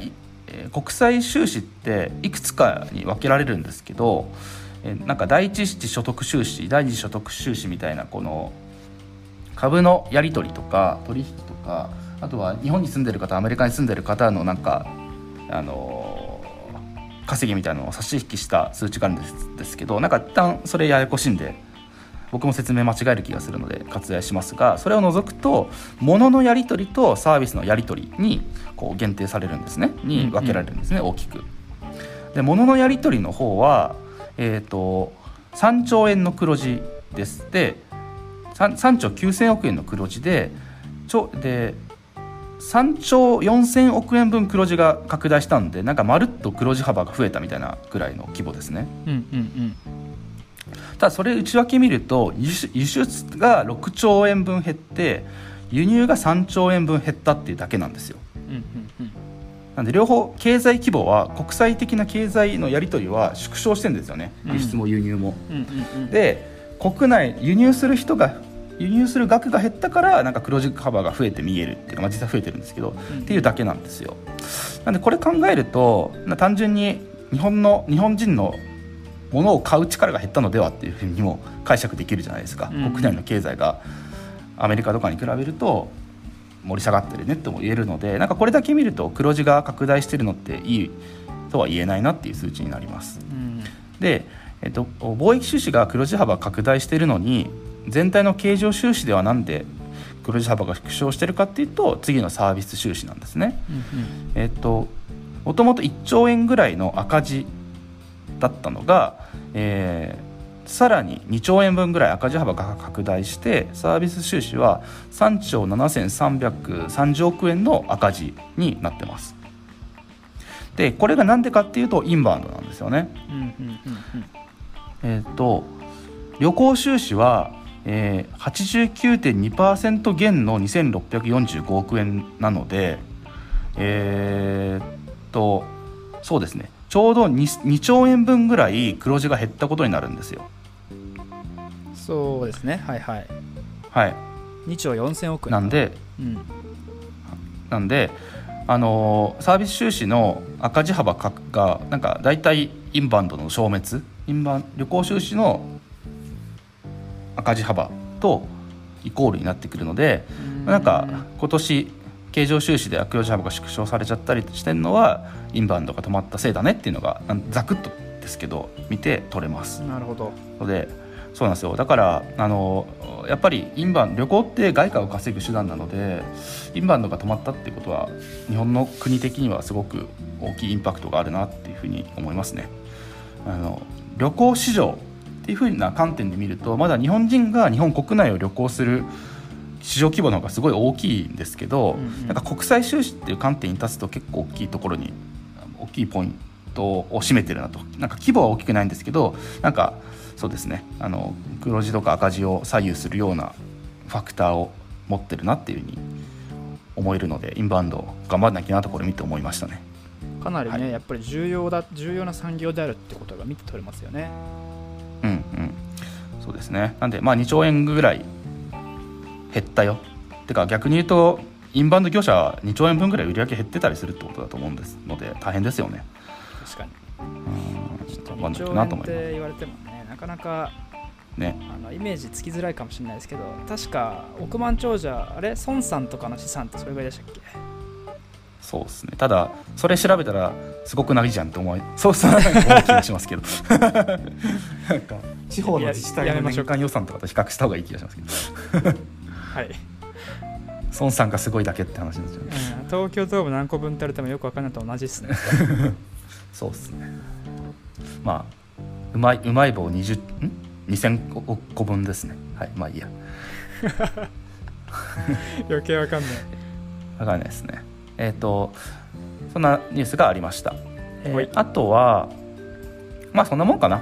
国際収支っていくつかに分けられるんですけど、えなんか第一次所得収支第二次所得収支みたいなこの株のやり取りとか取引とかあとは日本に住んでる方アメリカに住んでる方のなんかあのー稼ぎみたいなのを差し引きした数値があるんですですけどなんか一旦それややこしいんで僕も説明間違える気がするので割愛しますがそれを除くと物のやり取りとサービスのやり取りにこう限定されるんですねに分けられるんですね、大きく。で物のやり取りの方は、えー、と3兆円の黒字です。で 3, 3兆9000億円の黒字でちょで3兆4000億円分黒字が拡大したんでなんかまるっと黒字幅が増えたみたいなぐらいの規模ですね。うんうんただそれ内訳見ると輸出が6兆円分減って輸入が3兆円分減ったっていうだけなんですよ。うんうんうんなんで両方経済規模は国際的な経済のやり取りは縮小してるんですよね。うん。輸出も輸入も、で国内輸入する人が輸入する額が減ったからなんか黒字幅が増えて見えるっていうか、まあ、実際増えてるんですけど、っていうだけなんですよ。なんでこれ考えると単純に日本の日本人のものを買う力が減ったのではっていうふうにも解釈できるじゃないですか、うん。国内の経済がアメリカとかに比べると盛り下がってるねとも言えるのでなんかこれだけ見ると黒字が拡大してるのっていいとは言えないなっていう数値になります。うんで、えっと、貿易収支が黒字幅拡大しているのに全体の経常収支ではなんで黒字幅が縮小してるかっていうと次のサービス収支なんですね。うんえっともともと1兆円ぐらいの赤字だったのが、えーさらに2兆円分ぐらい赤字幅が拡大してサービス収支は3兆7330億円の赤字になってます。でこれが何でかっていうとインバウンドなんですよね。えー、と旅行収支は、えー、89.2%減の2645億円なのでえー、とそうですねちょうど 2, 2兆円分ぐらい黒字が減ったことになるんですよ。そうですね。はいはい。はい、2兆4000億円。なんでうん。なんで、あのーサービス収支の赤字幅かがなんか大体インバウンドの消滅？インバウン旅行収支の赤字幅とイコールになってくるので、なんか今年経常収支で赤字幅が縮小されちゃったりしてるのはインバウンドが止まったせいだねっていうのがざくっとですけど見て取れます。なるほどのでそうなんですよだからあのやっぱりインバウンド旅行って外貨を稼ぐ手段なのでインバウンドが止まったっていうことは日本の国的にはすごく大きいインパクトがあるなっていうふうに思いますね。あの旅行市場っていうふうな観点で見るとまだ日本人が日本国内を旅行する市場規模の方がすごい大きいんですけど、うんうん。なんか国際収支っていう観点に立つと結構大きいところに大きいポイントを占めてるなと。なんか規模は大きくないんですけどなんかそうですね。あの黒字とか赤字を左右するようなファクターを持ってるなっていうふうに思えるのでインバウンド頑張らなきゃなとこれ見て思いましたね。かなりね、はい。やっぱり重要だ重要な産業であるってことが見て取れますよね。うんうん。そうですね。なんでまあ2兆円ぐらい減ったよ。てか逆に言うとインバウンド業者は2兆円分ぐらい売り上げ減ってたりするってことだと思うんです。ので大変ですよね。確かに。うん。ちょっと2頑張んなきゃ兆円って言われてもねなかなかね。あのイメージつきづらいかもしれないですけど確か億万長者あれ？孫さんとかの資産ってそれぐらいでしたっけ？そうですね。ただそれ調べたらすごくないじゃんって思いそうそう思う気がしますけど。なんか地方の自治体の年間予算とかと比較した方がいい気がしますけどはい、孫さんがすごいだけって話になっちゃう。うん、東京ドーム何個分って言われてもよくわかんないと同じですね。そうですね。まあうまいうまい棒20ん？2000個分ですね。はいまあいいや。余計わかんない。わかんないですね。えっ、とそんなニュースがありました、えーはい。あとはまあそんなもんかな。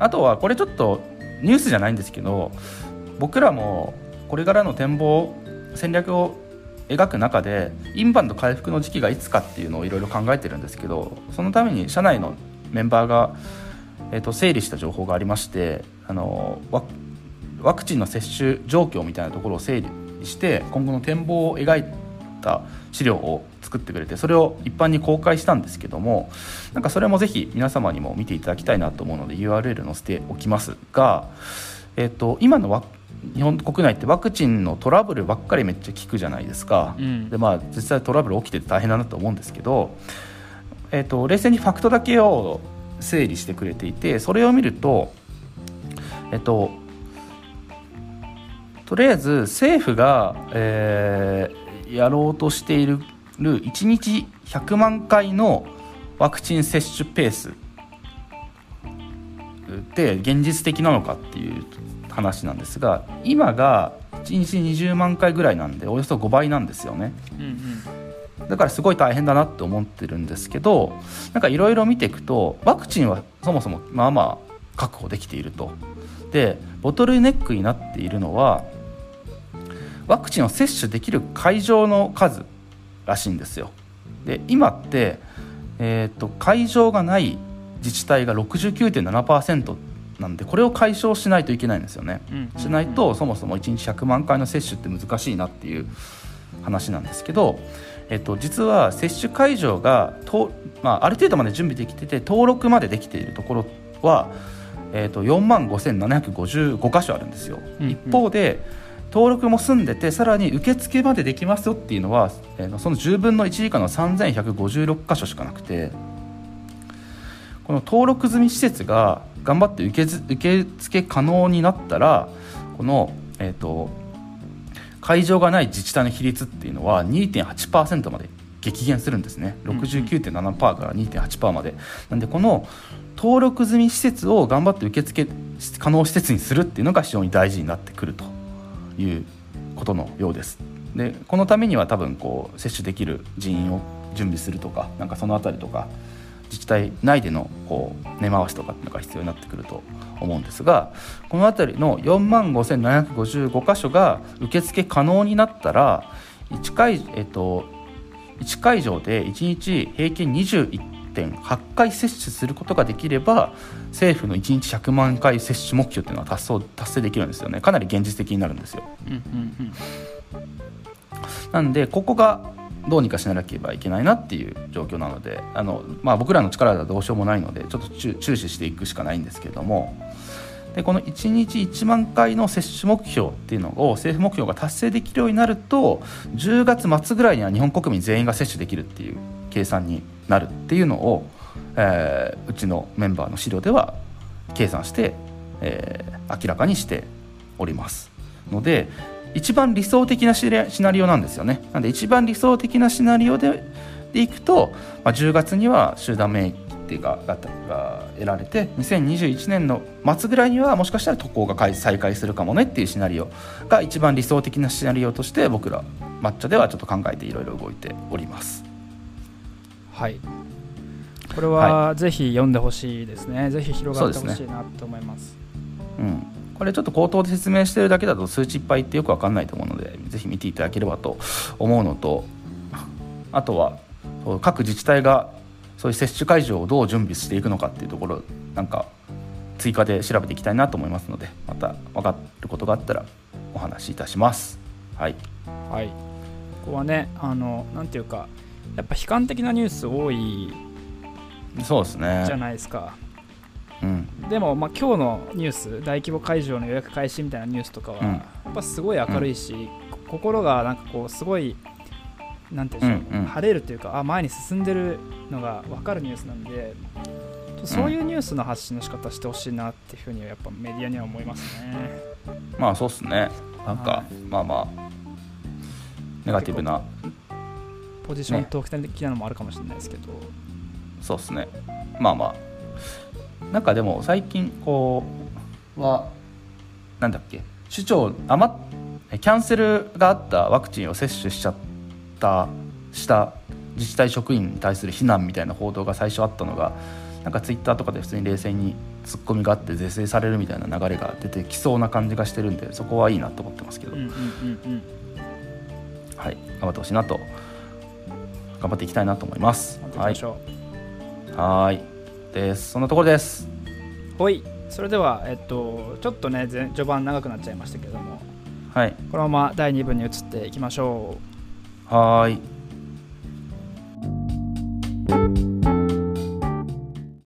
あとはこれちょっとニュースじゃないんですけど僕らもこれからの展望戦略を描く中でインバウンド回復の時期がいつかっていうのをいろいろ考えてるんですけどそのために社内のメンバーが、えー、と整理した情報がありましてあのワクチンの接種状況みたいなところを整理して今後の展望を描いた資料を作ってくれてそれを一般に公開したんですけどもなんかそれもぜひ皆様にも見ていただきたいなと思うので URL 載せておきますが、えっと今のワ日本国内ってワクチンのトラブルばっかりめっちゃ聞くじゃないですか。うんでまあ実際トラブル起きてて大変だなと思うんですけど、えっと冷静にファクトだけを整理してくれていてそれを見るとえっととりあえず政府が、えーやろうとしている1日100万回のワクチン接種ペースって現実的なのかっていう話なんですが今が1日20万回ぐらいなんでおよそ5倍なんですよね。うんうん。だからすごい大変だなって思ってるんですけどなんかいろいろ見ていくとワクチンはそもそもまあまあ確保できていると。でボトルネックになっているのはワクチンを接種できる会場の数らしいんですよ。で今って、えー、と会場がない自治体が69.7%なんでこれを解消しないといけないんですよね、うん。しないとそもそも1日100万回の接種って難しいなっていう話なんですけど、えっと、実は接種会場がと、まあ、ある程度まで準備できてて登録までできているところは、えっと、4万5755箇所あるんですよ、うんうん。一方で登録も済んでてさらに受付までできますよっていうのは、えーその10分の1以下の3156箇所しかなくてこの登録済み施設が頑張って受けず受付可能になったらこの、えー、と会場がない自治体の比率っていうのは2.8%まで激減するんですね。69.7%から2.8%まで。なんでこの登録済み施設を頑張って受付可能施設にするっていうのが非常に大事になってくると。いうことのようです。でこのためには多分こう接種できる人員を準備するとかなんかそのあたりとか自治体内でのこう根回しとかっていうのが必要になってくると思うんですがこの辺りの4万5755箇所が受付可能になったら1会,、えっと、1会場で1日平均21.8回接種することができれば政府の1日100万回接種目標っていうのは達成達成できるんですよねかなり現実的になるんですよ。うんうんなんでここがどうにかしなければいけないなっていう状況なのであの、まあ、僕らの力ではどうしようもないのでちょっと注視していくしかないんですけれども。でこの1日1万回の接種目標っていうのを政府目標が達成できるようになると10月末ぐらいには日本国民全員が接種できるっていう計算になるっていうのを、えーうちのメンバーの資料では計算して、えー明らかにしておりますので一番理想的なシナシナリオなんですよね。なんで一番理想的なシナリオででいくと、まあ、10月には集団免疫ががが得られて2021年の末ぐらいにはもしかしたら渡航が開再開するかもねっていうシナリオが一番理想的なシナリオとして僕ら抹茶ではちょっと考えていろいろ動いております。はい。これはぜひ読んでほしいですね。ぜひ広がってほしいなと思います。うん、これちょっと口頭で説明してるだけだと数値いっぱいってよくわかんないと思うのでぜひ見ていただければと思うのとあとは各自治体がそういう接種会場をどう準備していくのかっていうところなんか追加で調べていきたいなと思いますのでまた分かることがあったらお話しいたします。はい、はい。ここはねあのなんていうかやっぱ悲観的なニュース多いそうですね。じゃないですか、うん。でも、まあ、今日のニュース大規模会場の予約開始みたいなニュースとかは、うん。やっぱすごい明るいし、こ心がなんかこうすごいなんていうんでしょう、うんうん。晴れるというかあ前に進んでるのが分かるニュースなんでそういうニュースの発信の仕方してほしいなっていうふうにはやっぱメディアには思いますね。まあそうっすね。なんか、はまあまあネガティブな。ポジショントーク的なのもあるかもしれないですけど、そうっすね。まあまあなんかでも最近こうはなんだっけ首長余っキャンセルがあったワクチンを接種しちゃったした自治体職員に対する非難みたいな報道が最初あったのがなんかツイッターとかで普通に冷静にツッコミがあって是正されるみたいな流れが出てきそうな感じがしてるんでそこはいいなと思ってますけど、うんうんうん。うんはい頑張ってほしいなと頑張っていきたいなと思います。はい。はーいです。そんなところです。ほい。それではえっとちょっとね序盤長くなっちゃいましたけども。はい。このまま第2部に移っていきましょう。はい。